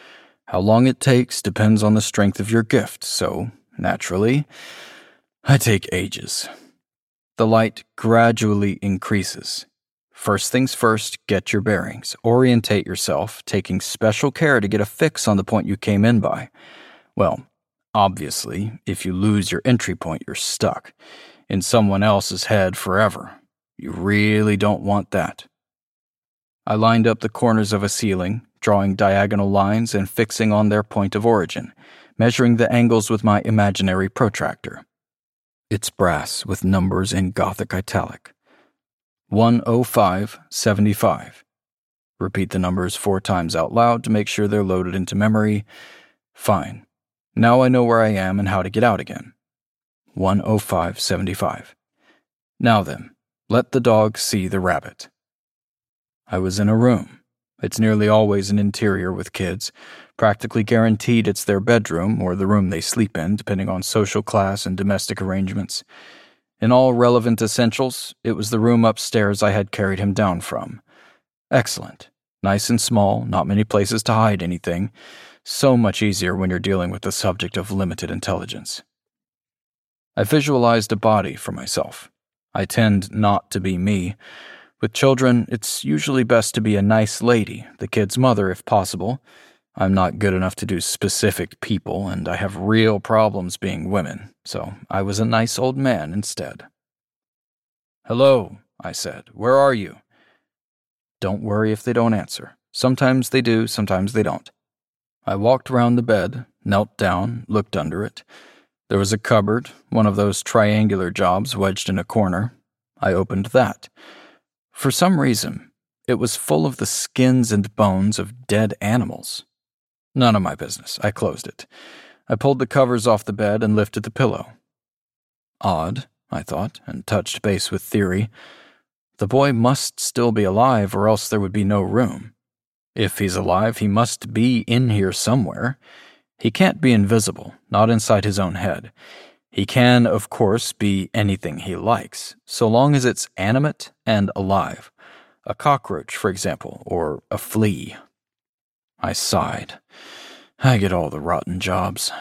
Speaker 3: How long it takes depends on the strength of your gift, so, naturally, I take ages. The light gradually increases. First things first, get your bearings. Orientate yourself, taking special care to get a fix on the point you came in by. Well, obviously, if you lose your entry point, you're stuck. In someone else's head forever. You really don't want that. I lined up the corners of a ceiling, drawing diagonal lines and fixing on their point of origin, measuring the angles with my imaginary protractor. It's brass with numbers in Gothic italic. 10575. Repeat the numbers four times out loud to make sure they're loaded into memory. Fine. Now I know where I am and how to get out again. 10575. Now then, let the dog see the rabbit. I was in a room. It's nearly always an interior with kids, practically guaranteed it's their bedroom or the room they sleep in, depending on social class and domestic arrangements. In all relevant essentials, it was the room upstairs I had carried him down from. Excellent. Nice and small, not many places to hide anything. So much easier when you're dealing with the subject of limited intelligence. I visualized a body for myself. I tend not to be me. With children, it's usually best to be a nice lady, the kid's mother if possible, I'm not good enough to do specific people, and I have real problems being women, so I was a nice old man instead. Hello, I said. Where are you? Don't worry if they don't answer. Sometimes they do, sometimes they don't. I walked round the bed, knelt down, looked under it. There was a cupboard, one of those triangular jobs wedged in a corner. I opened that. For some reason, it was full of the skins and bones of dead animals. None of my business. I closed it. I pulled the covers off the bed and lifted the pillow. Odd, I thought, and touched base with theory. The boy must still be alive, or else there would be no room. If he's alive, he must be in here somewhere. He can't be invisible, not inside his own head. He can, of course, be anything he likes, so long as it's animate and alive. A cockroach, for example, or a flea. I sighed. I get all the rotten jobs.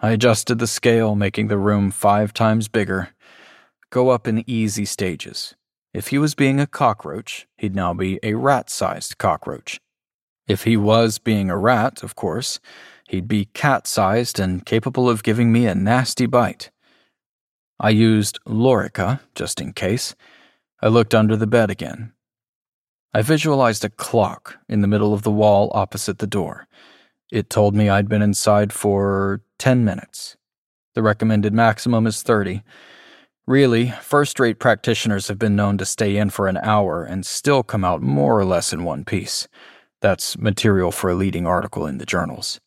Speaker 3: I adjusted the scale, making the room five times bigger. Go up in easy stages. If he was being a cockroach, he'd now be a rat sized cockroach. If he was being a rat, of course, he'd be cat sized and capable of giving me a nasty bite. I used Lorica, just in case. I looked under the bed again. I visualized a clock in the middle of the wall opposite the door. It told me I'd been inside for 10 minutes. The recommended maximum is 30. Really, first rate practitioners have been known to stay in for an hour and still come out more or less in one piece. That's material for a leading article in the journals.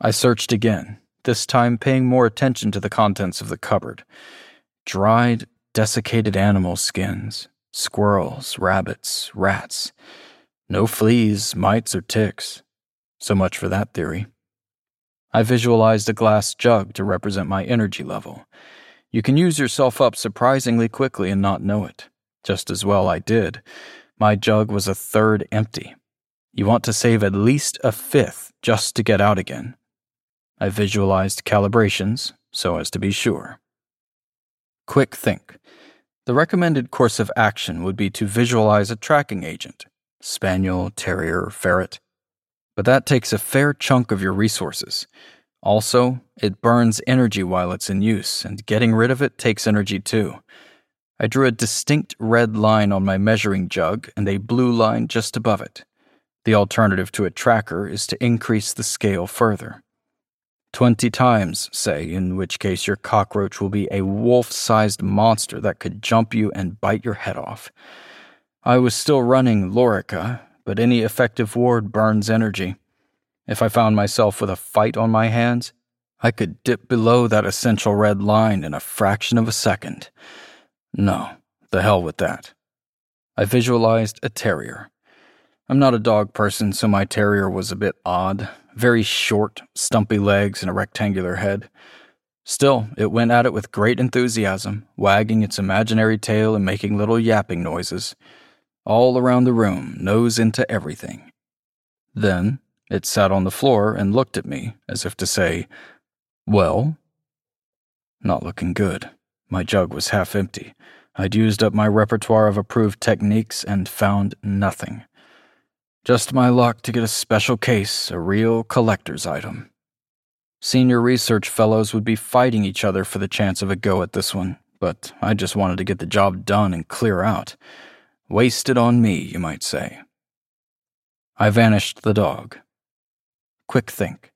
Speaker 3: I searched again, this time paying more attention to the contents of the cupboard. Dried, desiccated animal skins, squirrels, rabbits, rats. No fleas, mites, or ticks. So much for that theory. I visualized a glass jug to represent my energy level. You can use yourself up surprisingly quickly and not know it. Just as well I did. My jug was a third empty. You want to save at least a fifth just to get out again. I visualized calibrations so as to be sure. Quick think. The recommended course of action would be to visualize a tracking agent spaniel, terrier, ferret. But that takes a fair chunk of your resources. Also, it burns energy while it's in use, and getting rid of it takes energy too. I drew a distinct red line on my measuring jug and a blue line just above it. The alternative to a tracker is to increase the scale further. Twenty times, say, in which case your cockroach will be a wolf sized monster that could jump you and bite your head off. I was still running Lorica, but any effective ward burns energy. If I found myself with a fight on my hands, I could dip below that essential red line in a fraction of a second. No, the hell with that. I visualized a terrier. I'm not a dog person, so my terrier was a bit odd. Very short, stumpy legs, and a rectangular head. Still, it went at it with great enthusiasm, wagging its imaginary tail and making little yapping noises. All around the room, nose into everything. Then, it sat on the floor and looked at me as if to say, Well? Not looking good. My jug was half empty. I'd used up my repertoire of approved techniques and found nothing. Just my luck to get a special case, a real collector's item. Senior research fellows would be fighting each other for the chance of a go at this one, but I just wanted to get the job done and clear out. Wasted on me, you might say. I vanished the dog. Quick think.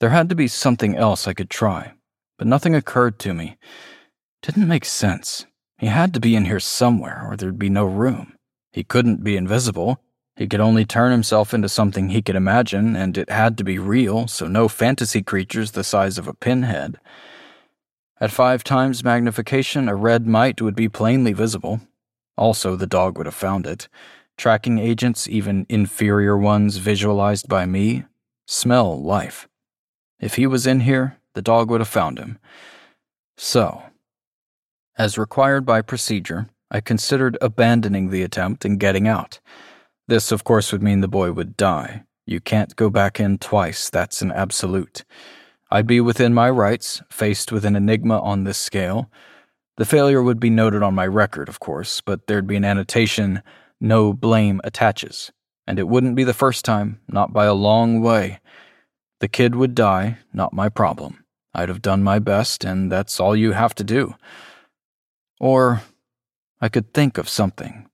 Speaker 3: There had to be something else I could try, but nothing occurred to me. Didn't make sense. He had to be in here somewhere, or there'd be no room. He couldn't be invisible. He could only turn himself into something he could imagine, and it had to be real, so no fantasy creatures the size of a pinhead. At five times magnification, a red mite would be plainly visible. Also, the dog would have found it. Tracking agents, even inferior ones visualized by me, smell life. If he was in here, the dog would have found him. So, as required by procedure, I considered abandoning the attempt and getting out. This, of course, would mean the boy would die. You can't go back in twice, that's an absolute. I'd be within my rights, faced with an enigma on this scale. The failure would be noted on my record, of course, but there'd be an annotation no blame attaches. And it wouldn't be the first time, not by a long way. The kid would die, not my problem. I'd have done my best, and that's all you have to do. Or I could think of something.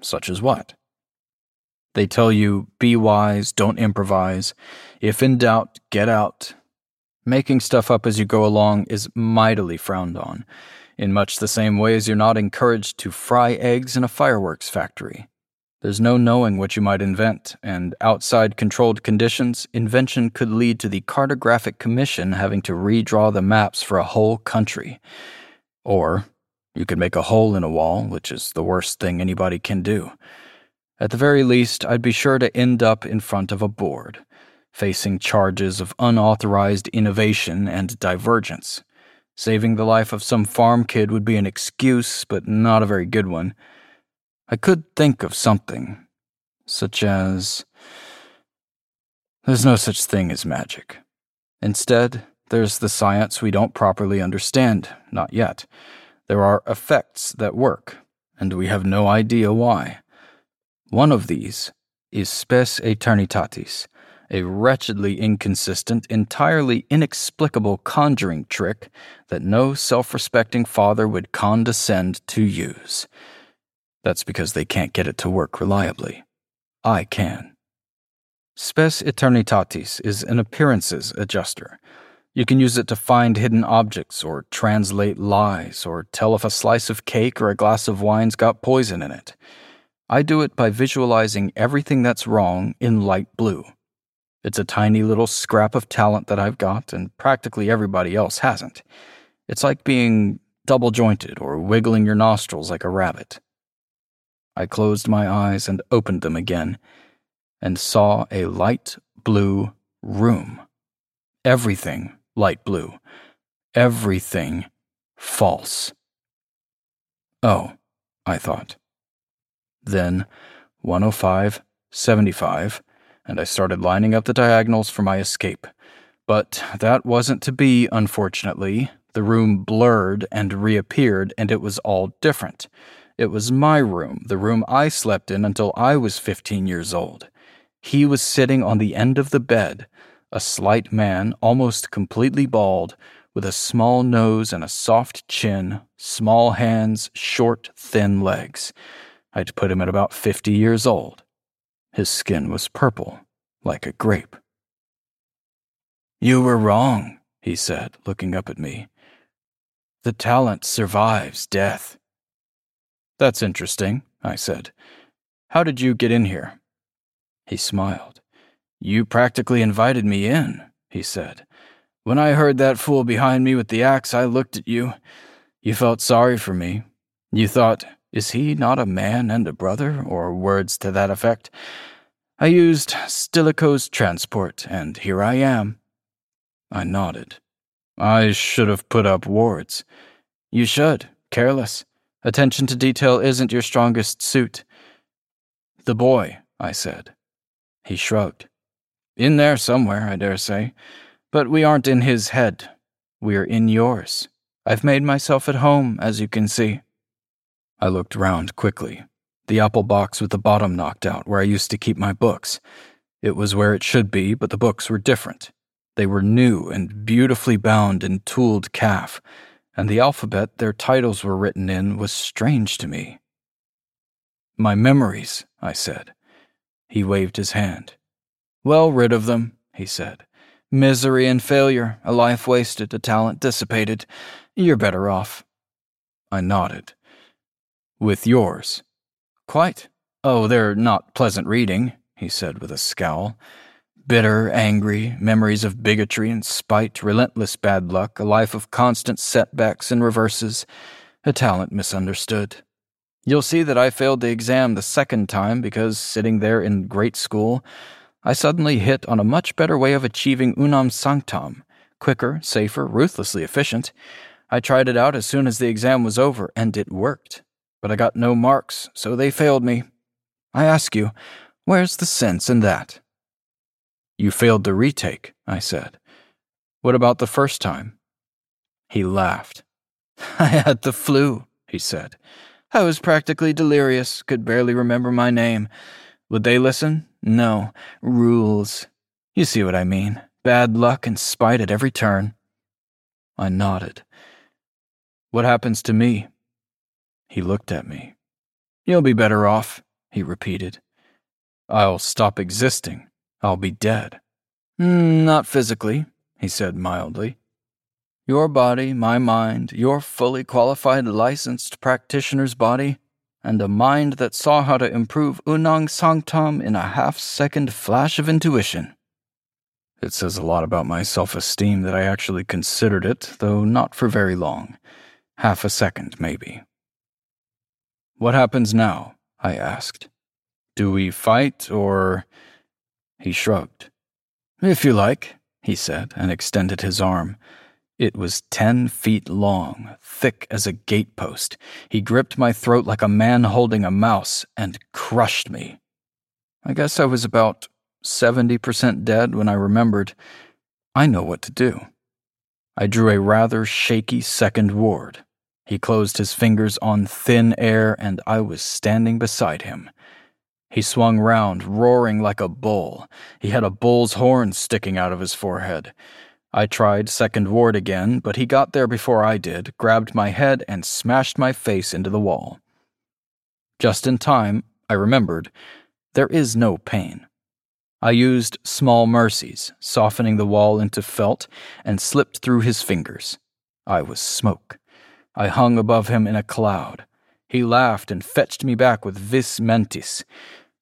Speaker 3: Such as what? They tell you, be wise, don't improvise. If in doubt, get out. Making stuff up as you go along is mightily frowned on, in much the same way as you're not encouraged to fry eggs in a fireworks factory. There's no knowing what you might invent, and outside controlled conditions, invention could lead to the Cartographic Commission having to redraw the maps for a whole country. Or you could make a hole in a wall, which is the worst thing anybody can do. At the very least, I'd be sure to end up in front of a board, facing charges of unauthorized innovation and divergence. Saving the life of some farm kid would be an excuse, but not a very good one. I could think of something, such as. There's no such thing as magic. Instead, there's the science we don't properly understand, not yet. There are effects that work, and we have no idea why. One of these is Spes Aeternitatis, a wretchedly inconsistent, entirely inexplicable conjuring trick that no self respecting father would condescend to use. That's because they can't get it to work reliably. I can. Spes Aeternitatis is an appearances adjuster. You can use it to find hidden objects, or translate lies, or tell if a slice of cake or a glass of wine's got poison in it. I do it by visualizing everything that's wrong in light blue. It's a tiny little scrap of talent that I've got, and practically everybody else hasn't. It's like being double jointed or wiggling your nostrils like a rabbit. I closed my eyes and opened them again, and saw a light blue room. Everything light blue. Everything false. Oh, I thought. Then 105, 75, and I started lining up the diagonals for my escape. But that wasn't to be, unfortunately. The room blurred and reappeared, and it was all different. It was my room, the room I slept in until I was 15 years old. He was sitting on the end of the bed, a slight man, almost completely bald, with a small nose and a soft chin, small hands, short, thin legs. I'd put him at about 50 years old. His skin was purple, like a grape. You were wrong, he said, looking up at me. The talent survives death. That's interesting, I said. How did you get in here? He smiled. You practically invited me in, he said. When I heard that fool behind me with the axe, I looked at you. You felt sorry for me. You thought, is he not a man and a brother, or words to that effect? I used Stilicho's transport, and here I am. I nodded. I should have put up wards. You should. Careless. Attention to detail isn't your strongest suit. The boy, I said. He shrugged. In there somewhere, I dare say. But we aren't in his head. We're in yours. I've made myself at home, as you can see. I looked round quickly. The apple box with the bottom knocked out, where I used to keep my books. It was where it should be, but the books were different. They were new and beautifully bound in tooled calf, and the alphabet their titles were written in was strange to me. My memories, I said. He waved his hand. Well rid of them, he said. Misery and failure, a life wasted, a talent dissipated. You're better off. I nodded. With yours. Quite. Oh, they're not pleasant reading, he said with a scowl. Bitter, angry, memories of bigotry and spite, relentless bad luck, a life of constant setbacks and reverses, a talent misunderstood. You'll see that I failed the exam the second time because, sitting there in great school, I suddenly hit on a much better way of achieving unam sanctam quicker, safer, ruthlessly efficient. I tried it out as soon as the exam was over, and it worked. But I got no marks, so they failed me. I ask you, where's the sense in that? You failed the retake, I said. What about the first time? He laughed. I had the flu, he said. I was practically delirious, could barely remember my name. Would they listen? No. Rules. You see what I mean. Bad luck and spite at every turn. I nodded. What happens to me? He looked at me. You'll be better off, he repeated. I'll stop existing. I'll be dead. Mm, not physically, he said mildly. Your body, my mind, your fully qualified licensed practitioner's body, and a mind that saw how to improve Unam Sanctam in a half second flash of intuition. It says a lot about my self esteem that I actually considered it, though not for very long. Half a second, maybe. What happens now? I asked. Do we fight, or. He shrugged. If you like, he said, and extended his arm. It was ten feet long, thick as a gatepost. He gripped my throat like a man holding a mouse and crushed me. I guess I was about 70% dead when I remembered. I know what to do. I drew a rather shaky second ward. He closed his fingers on thin air, and I was standing beside him. He swung round, roaring like a bull. He had a bull's horn sticking out of his forehead. I tried second ward again, but he got there before I did, grabbed my head, and smashed my face into the wall. Just in time, I remembered there is no pain. I used small mercies, softening the wall into felt, and slipped through his fingers. I was smoke. I hung above him in a cloud. He laughed and fetched me back with vis mentis.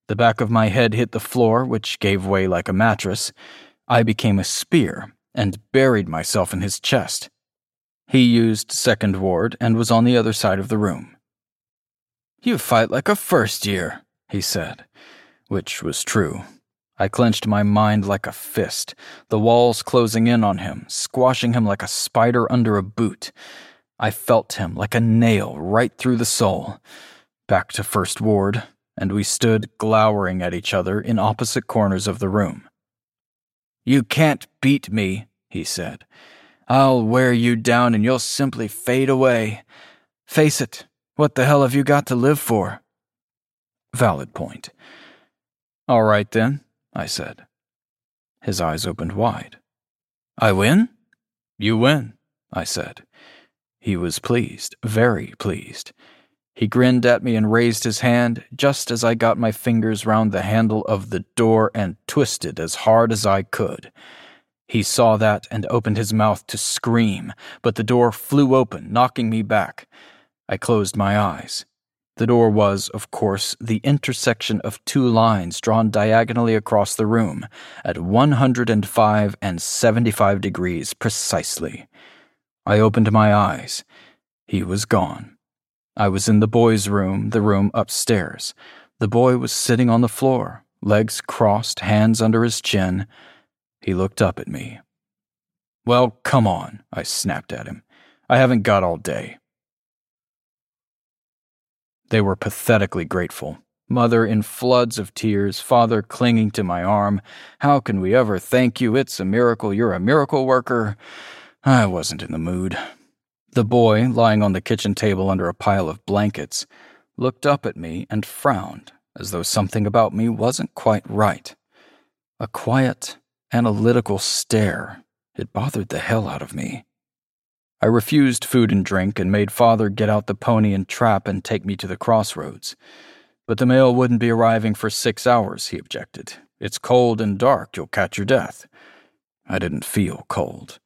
Speaker 3: The back of my head hit the floor, which gave way like a mattress. I became a spear, and buried myself in his chest. He used second ward and was on the other side of the room. You fight like a first year, he said, which was true. I clenched my mind like a fist, the walls closing in on him, squashing him like a spider under a boot. I felt him like a nail right through the soul. Back to First Ward, and we stood glowering at each other in opposite corners of the room. You can't beat me, he said. I'll wear you down and you'll simply fade away. Face it, what the hell have you got to live for? Valid point. All right then, I said. His eyes opened wide. I win? You win, I said. He was pleased, very pleased. He grinned at me and raised his hand just as I got my fingers round the handle of the door and twisted as hard as I could. He saw that and opened his mouth to scream, but the door flew open, knocking me back. I closed my eyes. The door was, of course, the intersection of two lines drawn diagonally across the room, at 105 and 75 degrees precisely. I opened my eyes. He was gone. I was in the boy's room, the room upstairs. The boy was sitting on the floor, legs crossed, hands under his chin. He looked up at me. Well, come on, I snapped at him. I haven't got all day. They were pathetically grateful. Mother in floods of tears, father clinging to my arm. How can we ever thank you? It's a miracle. You're a miracle worker. I wasn't in the mood. The boy, lying on the kitchen table under a pile of blankets, looked up at me and frowned, as though something about me wasn't quite right. A quiet, analytical stare. It bothered the hell out of me. I refused food and drink and made father get out the pony and trap and take me to the crossroads. But the mail wouldn't be arriving for six hours, he objected. It's cold and dark, you'll catch your death. I didn't feel cold.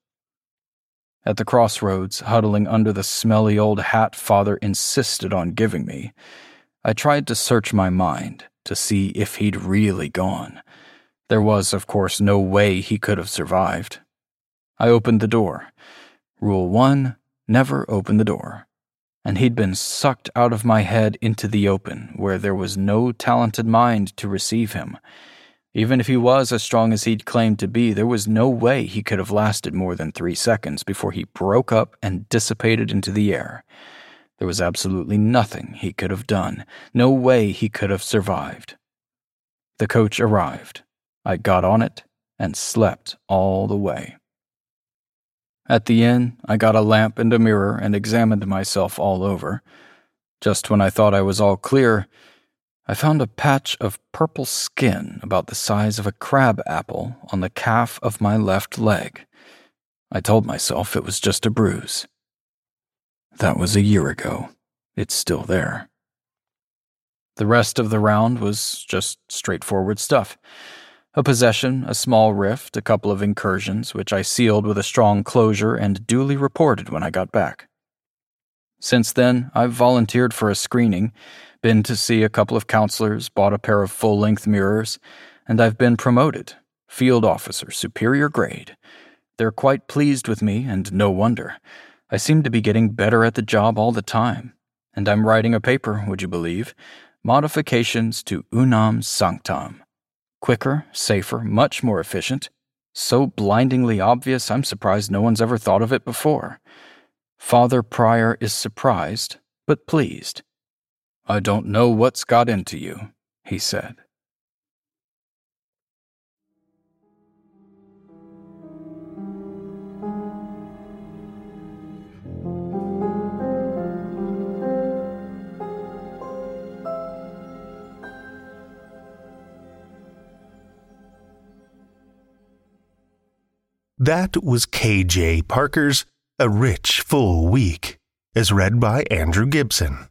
Speaker 3: At the crossroads, huddling under the smelly old hat father insisted on giving me, I tried to search my mind to see if he'd really gone. There was, of course, no way he could have survived. I opened the door. Rule one never open the door. And he'd been sucked out of my head into the open, where there was no talented mind to receive him. Even if he was as strong as he'd claimed to be, there was no way he could have lasted more than three seconds before he broke up and dissipated into the air. There was absolutely nothing he could have done, no way he could have survived. The coach arrived. I got on it and slept all the way. At the inn, I got a lamp and a mirror and examined myself all over. Just when I thought I was all clear, I found a patch of purple skin about the size of a crab apple on the calf of my left leg. I told myself it was just a bruise. That was a year ago. It's still there. The rest of the round was just straightforward stuff. A possession, a small rift, a couple of incursions, which I sealed with a strong closure and duly reported when I got back. Since then, I've volunteered for a screening been to see a couple of counselors, bought a pair of full length mirrors, and I've been promoted. Field officer, superior grade. They're quite pleased with me, and no wonder. I seem to be getting better at the job all the time. And I'm writing a paper, would you believe? Modifications to Unam Sanctam. Quicker, safer, much more efficient. So blindingly obvious, I'm surprised no one's ever thought of it before. Father Prior is surprised, but pleased. I don't know what's got into you, he said.
Speaker 1: That was KJ Parker's A Rich Full Week, as read by Andrew Gibson.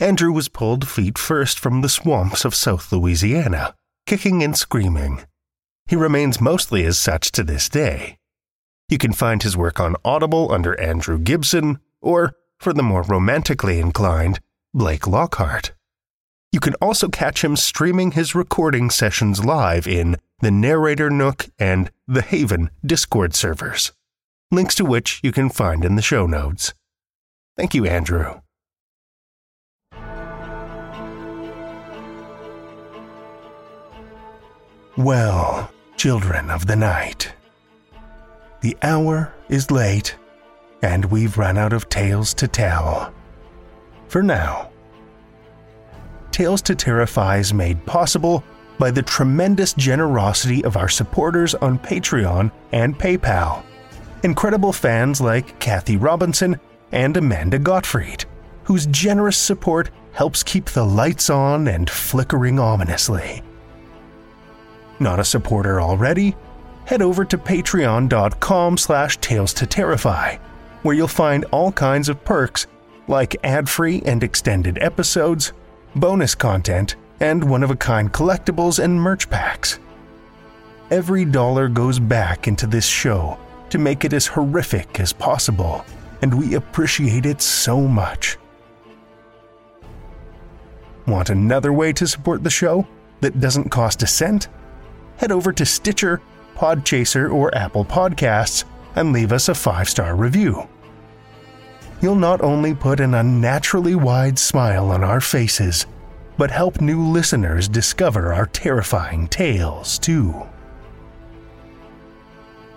Speaker 1: Andrew was pulled feet first from the swamps of South Louisiana, kicking and screaming. He remains mostly as such to this day. You can find his work on Audible under Andrew Gibson, or, for the more romantically inclined, Blake Lockhart. You can also catch him streaming his recording sessions live in the Narrator Nook and the Haven Discord servers, links to which you can find in the show notes. Thank you, Andrew. Well, children of the night, the hour is late, and we've run out of tales to tell. For now. Tales to Terrify is made possible by the tremendous generosity of our supporters on Patreon and PayPal. Incredible fans like Kathy Robinson and Amanda Gottfried, whose generous support helps keep the lights on and flickering ominously. Not a supporter already? Head over to patreon.com slash tales to terrify, where you'll find all kinds of perks like ad-free and extended episodes, bonus content, and one-of-a-kind collectibles and merch packs. Every dollar goes back into this show to make it as horrific as possible, and we appreciate it so much. Want another way to support the show that doesn't cost a cent? Head over to Stitcher, Podchaser, or Apple Podcasts and leave us a five star review. You'll not only put an unnaturally wide smile on our faces, but help new listeners discover our terrifying tales, too.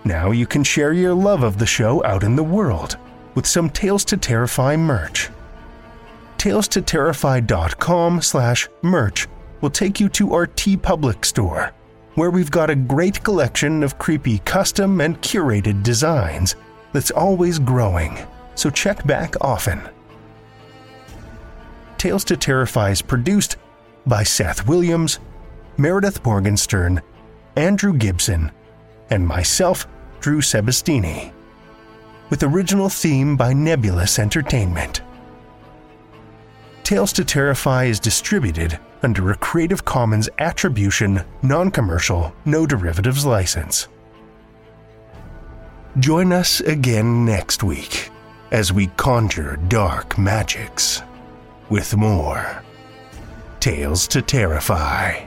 Speaker 1: Now you can share your love of the show out in the world with some Tales to Terrify merch. TalesToTerrify.com slash merch will take you to our TeePublic store, where we've got a great collection of creepy custom and curated designs that's always growing, so check back often. Tales to Terrify is produced by Seth Williams, Meredith Morgenstern, Andrew Gibson, and myself, Drew Sebastini, with original theme by Nebulus Entertainment. Tales to Terrify is distributed under a Creative Commons Attribution, Non Commercial, No Derivatives license. Join us again next week as we conjure dark magics with more Tales to Terrify.